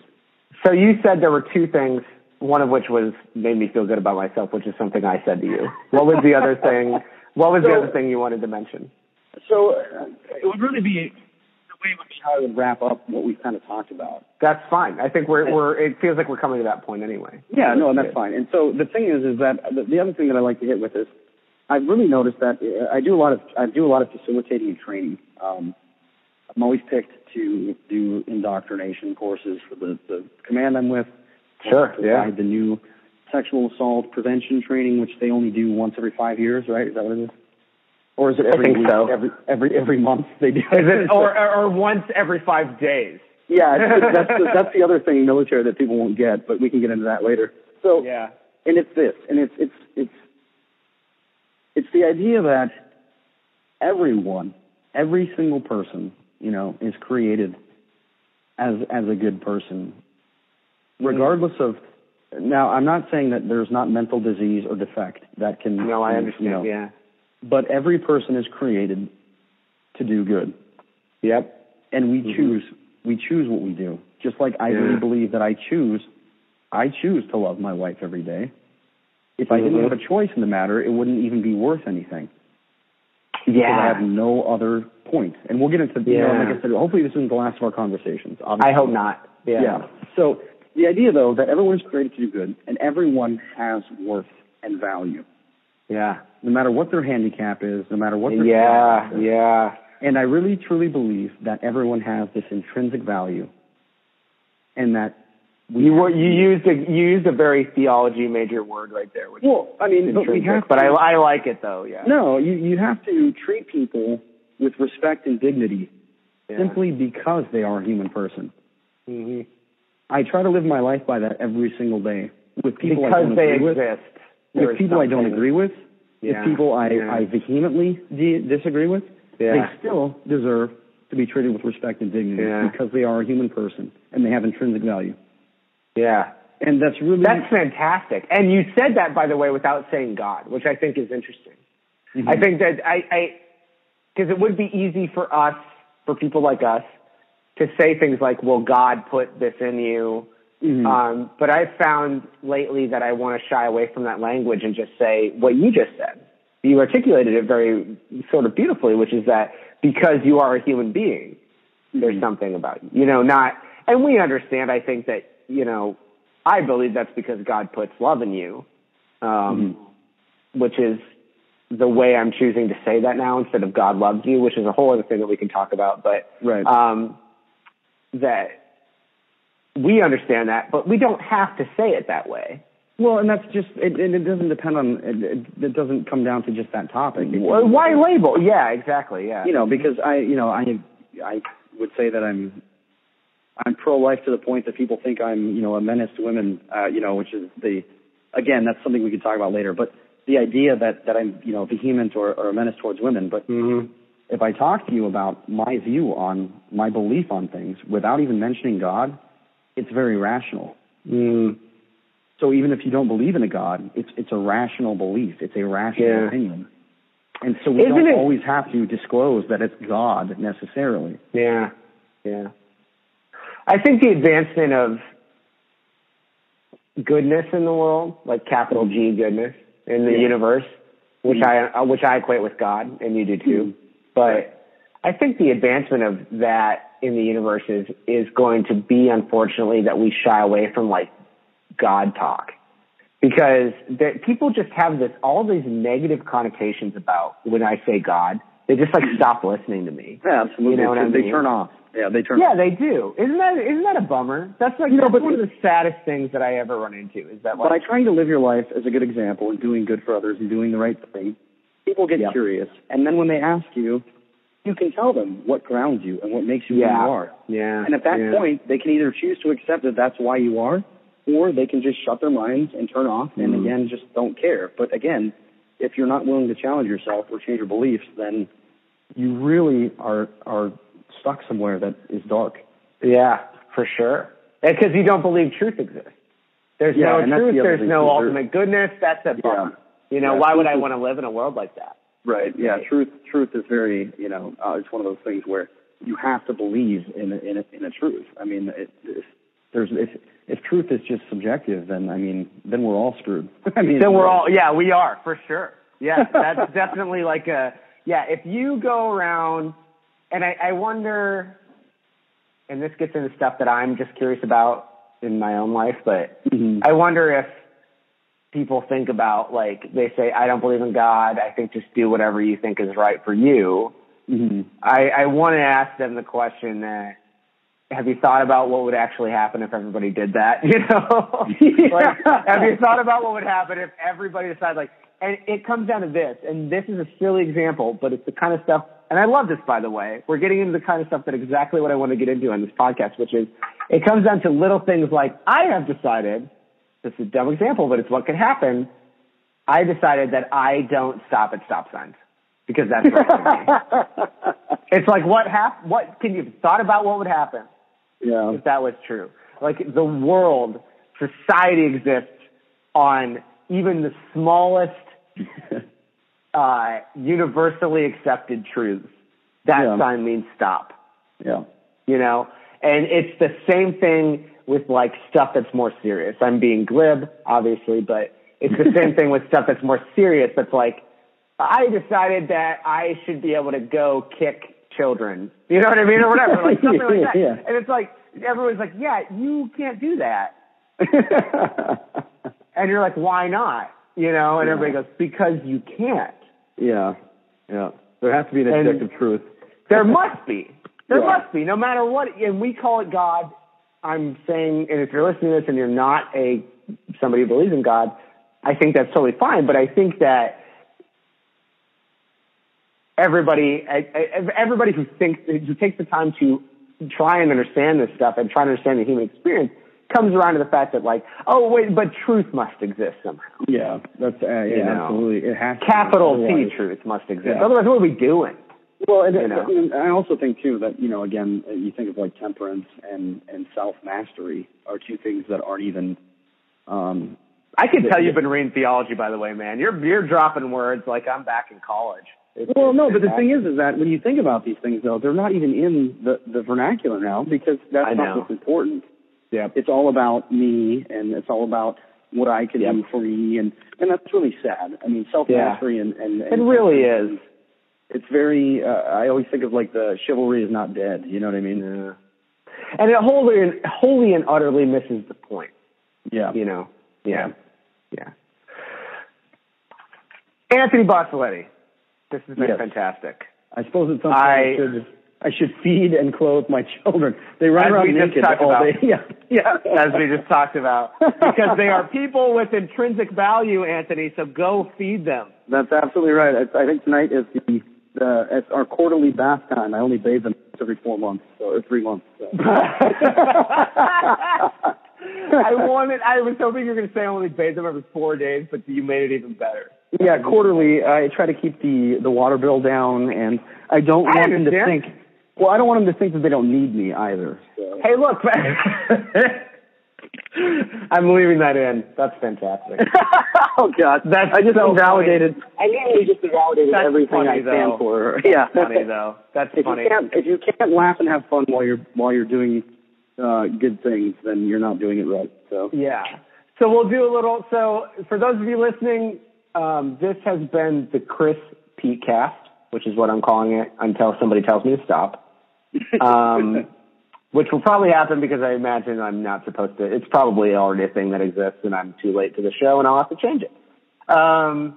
So you said there were two things, one of which was made me feel good about myself, which is something I said to you. What was the other thing? What was the other thing you wanted to mention?
So uh, it would really be the way would be how I would wrap up what we've kind of talked about.
That's fine. I think we're we're. It feels like we're coming to that point anyway.
Yeah, no, and that's fine. And so the thing is, is that the, the other thing that I like to hit with is, I've really noticed that uh, I do a lot of I do a lot of facilitating and training. Um, I'm always picked to do indoctrination courses for the the command I'm with.
Sure,
To
yeah.
The new sexual assault prevention training, which they only do once every five years, right? Is that what it is? Or is it
I
every
think
week,
so.
every every every month they do?
Is it or or once every five days?
yeah, that's the, that's the other thing military that people won't get, but we can get into that later. So
Yeah.
and it's this, and it's it's it's it's the idea that everyone, every single person, you know, is created as as a good person, regardless of. Now, I'm not saying that there's not mental disease or defect that can.
No, I
you
understand.
know,
Yeah.
But every person is created to do good,
Yep.
and we
Mhm.
choose we choose what we do. Just like I
Yeah.
really believe that I choose, I choose to love my wife every day. If I didn't
Mhm.
have a choice in the matter, it wouldn't even be worth anything. Because I have no other point. And we'll get into, you know,
Yeah.
like I said, hopefully this isn't the last of our conversations. Obviously.
I hope not. Yeah.
Yeah. So the idea, though, that everyone is created to do good, and everyone has worth and value,
Yeah.
no matter what their handicap is, no matter what their
Yeah.
is.
Yeah.
And I really truly believe that everyone has this intrinsic value, and that we
You were you used a you used a very theology major word right there, which
well, I mean, but we
intrinsic.
have.
But I I like it though. Yeah.
no, you you have to treat people with respect and dignity
Yeah.
simply because they are a human person.
hmm
I try to live my life by that every single day with people I don't
they
agree with.
exist.
With
is
people I don't agree with,
Yeah.
with people I,
Yeah.
I vehemently di- disagree with,
Yeah.
they still deserve to be treated with respect and dignity
Yeah.
because they are a human person and they have intrinsic value.
Yeah.
And that's really
That's fantastic. And you said that, by the way, without saying God, which I think is interesting.
Mhm.
I think that I, I, because it would be easy for us, for people like us, to say things like, well, God put this in you.
Mhm.
Um, but I've found lately that I want to shy away from that language and just say what you just said. You articulated it very sort of beautifully, which is that because you are a human being, there's
Mhm.
something about you. You know, not, and we understand, I think that, you know, I believe that's because God puts love in you, um, which is the way I'm choosing to say that now instead of God loves you, which is a whole other thing that we can talk about. But,
Right.
um, that we understand that, but we don't have to say it that way.
Well, and that's just it. And it doesn't depend on. It, it, it doesn't come down to just that topic. It-
Why label? Yeah, exactly. Yeah.
you know, because I, you know, I, I would say that I'm, I'm pro-life to the point that people think I'm, you know, a menace to women. Uh, you know, which is the, again, that's something we could talk about later. But the idea that that I'm, you know, vehement or, or a menace towards women. But
hmm
if I talk to you about my view on my belief on things without even mentioning God, it's very rational.
mm
So even if you don't believe in a God, it's it's a rational belief. It's a rational
Yeah.
opinion. And so we
Isn't
don't
it-
always have to disclose that it's God necessarily.
Yeah. Yeah. I think the advancement of goodness in the world, like capital G goodness in the
Yeah.
universe, which
Mhm.
I uh, which I equate with God, and you do too. But I think the advancement of that in the universe is is going to be unfortunately that we shy away from like God talk because that people just have this all these negative connotations about when I say God. They just like stop listening to me.
Yeah, absolutely.
You know what I mean?
they turn off. Yeah, they turn
Yeah,
off.
they do. Isn't that isn't that a bummer? That's like
You know, but-
one of the saddest things that I ever run into is that
By
like
trying to live your life as a good example and doing good for others and doing the right thing, people get
Yeah.
curious. And then when they ask you, you can tell them what grounds you and what makes you
yeah,
who you are.
yeah.
And at that
yeah.
point, they can either choose to accept that that's why you are, or they can just shut their minds and turn off and
Mhm.
again just don't care. But again, if you're not willing to challenge yourself or change your beliefs, then you really are are stuck somewhere that is dark.
yeah, for sure. Because you don't believe truth exists. There's
Yeah,
no truth.
the
There's no ultimate goodness. That's a bummer. You know,
Yeah,
why would I want to live in a world like that?
Right. Yeah.
Right.
Truth. Truth is very. You know, uh, it's one of those things where you have to believe in a, in a, in a truth. I mean, it, if there's if if truth is just subjective, then I mean, then we're all screwed. I mean,
Then we're all, yeah, we are for sure. Yeah, that's definitely like a, yeah. If you go around, and I, I wonder, and this gets into stuff that I'm just curious about in my own life, but
Mhm.
I wonder if people think about like they say, I don't believe in God. I think just do whatever you think is right for you.
Mhm.
I, I want to ask them the question that have you thought about what would actually happen if everybody did that? You know, like, have you thought about what would happen if everybody decided like? And it comes down to this, and this is a silly example, but it's the kind of stuff. And I love this, by the way. We're getting into the kind of stuff that exactly what I want to get into on this podcast, which is it comes down to little things like I have decided. This is a dumb example, but it's what could happen. I decided that I don't stop at stop signs because that's right. It's like what hap- What can you have thought about what would happen
Yeah.
if that was true? Like the world, society exists on even the smallest uh, universally accepted truths. That
Yeah.
sign means stop.
yeah.
You know, and it's the same thing with like stuff that's more serious. I'm being glib, obviously, but it's the same thing with stuff that's more serious. That's like I decided that I should be able to go kick children. You know what I mean, or whatever, like something like that.
Yeah.
And it's like everyone's like, yeah, you can't do that. And you're like, why not? You know, and
Yeah.
everybody goes, because you can't.
yeah. Yeah. There has to be an objective truth.
There must be. There
Yeah.
must be, no matter what. And we call it God. I'm saying, and if you're listening to this and you're not a somebody who believes in God, I think that's totally fine. But I think that everybody, everybody who thinks, who takes the time to try and understand this stuff and try to understand the human experience, comes around to the fact that, like, oh wait, but truth must exist somehow.
Yeah. That's uh, yeah.
You know.
Absolutely. It has to.
Capital T truth must exist.
Yeah.
Otherwise, what are we doing?
Well, and,
You know.
and I also think too that you know, again, you think of like temperance and and self mastery are two things that aren't even. Um,
I can tell you've been reading theology, by the way, man. You're you're dropping words like I'm back in college. It's-
well, no, but the thing is, is that when you think about these things, though, they're not even in the the vernacular now because that's
I
not
know.
what's important.
yeah,
It's all about me, and it's all about what I can
Yep.
do for me, and and that's really sad. I mean, self mastery and, and and
it really is.
It's very. Uh, I always think of like the chivalry is not dead. You know what I mean?
Yeah. And it wholly and wholly and utterly misses the point.
Yeah.
You know. Yeah. Yeah. Anthony Bossoletti, this has been
Yes.
fantastic.
I suppose it's something
I-
I, should I should feed and clothe my children. They run around naked all
about.
day. Yeah, yeah.
As we just talked about, because they are people with intrinsic value, Anthony. So go feed them.
That's absolutely right. I, I think tonight is the Uh, the it's our quarterly bath time. I only bathe them every four months, so or three months. So.
I wanted. I was hoping you were going to say I only bathe them every four days, but you made it even better.
yeah, quarterly. I try to keep the the water bill down, and I don't
I
want them to think. Well, I don't want them to think that they don't need me either. So.
Hey, look. I'm leaving that in. That's fantastic.
oh God,
That's
I just
so
invalidated. I literally just invalidated
That's
everything
funny,
I stand
though.
for.
That's
yeah,
funny though. That's
if
funny.
you can't if you can't laugh and have fun while you're while you're doing uh, good things, then you're not doing it right. So
Yeah. So we'll do a little. So for those of you listening, um, this has been the Chris Pete cast, which is what I'm calling it until somebody tells me to stop. Um, which will probably happen because I imagine I'm not supposed to. It's probably already a thing that exists, and I'm too late to the show, and I'll have to change it. Um,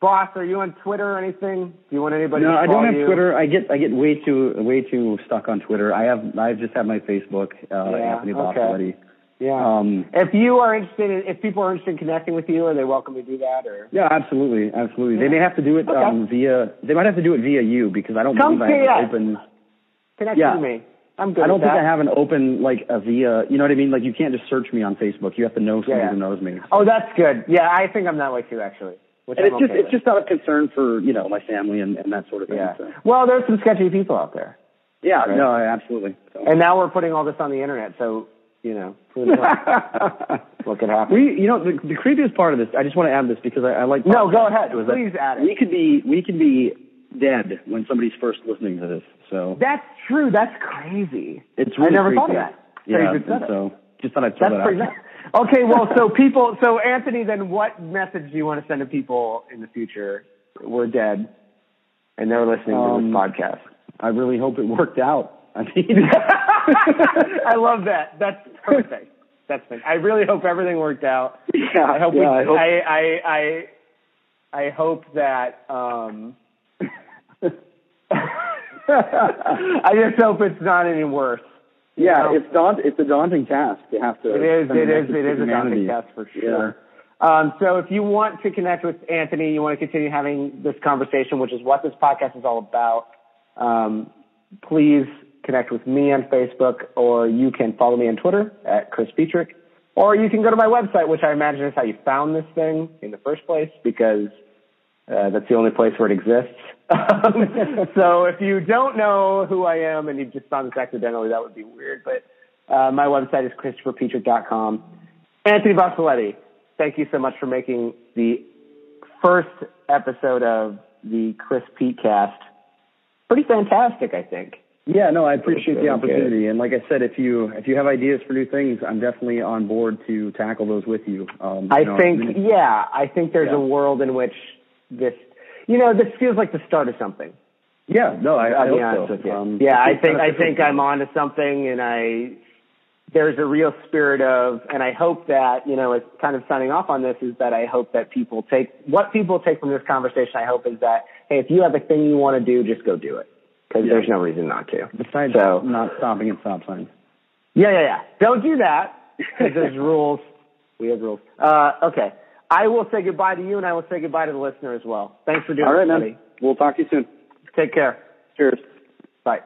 boss, are you on Twitter or anything? Do you want anybody?
no,
to
I don't have
you?
Twitter. I get I get way too way too stuck on Twitter. I have I just have my Facebook, uh,
Yeah,
Anthony
okay.
Bossoletti.
Yeah.
Um,
if you are interested, in, if people are interested in connecting with you, are they welcome to do that? Or
yeah, absolutely, absolutely. They may have to do it
Okay.
um, via. They might have to do it via you because I don't
Come
believe I have open.
Connect
Yeah.
with me. I'm good.
I don't think
that.
I have an open like a via. You know what I mean? Like you can't just search me on Facebook. You have to know somebody
Yeah.
who knows me.
Oh, that's good. Yeah, I think I'm that way too, actually.
And
I'm
it's just
okay
it's
with.
just out of concern for you know my family and, and that sort of thing.
yeah.
So.
Well, there's some sketchy people out there,
Yeah,
Right.
no, absolutely. So.
and now we're putting all this on the internet. So you know, what could happen.
We, you know, the, the creepiest part of this, I just want to add this because I, I like.
no, go ahead.
was
Please add it.
We could be, we could be dead when somebody's first listening to this. So
That's true. That's crazy.
it's
I
really
never thought of
creepy.
that.
Yeah,
Very good
and
setup.
so just thought I'd throw
That's
that
pretty
out.
nice. Okay, well, so people, so Anthony, then what message do you want to send to people in the future? We're dead, and they're listening to
Um,
this podcast.
I really hope it worked out. I mean,
I love that. That's perfect. That's fantastic. I really hope everything worked out.
yeah,
I hope
yeah,
we,
I hope
I, I, I, I hope that, um, I just hope it's not any worse.
yeah,
know?
it's daunt, it's a daunting task to have to.
It is.
It is.
It is
message
it
to
is a daunting task for sure. Um, so if you want to connect with Anthony, you want to continue having this conversation, which is what this podcast is all about, um, please connect with me on Facebook, or you can follow me on Twitter at Chris Petrick, or you can go to my website, which I imagine is how you found this thing in the first place, because uh, that's the only place where it exists. so if you don't know who I am and you just found this accidentally, that would be weird. But uh, my website is christopherpetrick.com. Anthony Basiletti, thank you so much for making the first episode of the Chris Pete cast pretty fantastic, I think.
Yeah, no, I appreciate the
Okay.
opportunity, and like I said, if you if you have ideas for new things, I'm definitely on board to tackle those with you. Um,
I
you know,
think,
mean,
yeah, I think there's
Yeah.
a world in which this, you know, this feels like the start of something.
yeah, no, I, I hope so. Um,
yeah, I think I think I'm onto something, and I there's a real spirit of, and I hope that you know, as kind of signing off on this, is that I hope that people take what people take from this conversation. I hope is that hey, if you have a thing you want to do, just go do it because
Yeah.
there's no reason not to.
Besides
So-
not stopping at stop signs.
Yeah, yeah, yeah. Don't do that because there's rules. We have rules. Uh, okay. I will say goodbye to you, and I will say goodbye to the listener as well. Thanks for doing
All right,
this,
man. We'll talk to you soon.
Take care.
Cheers.
Bye.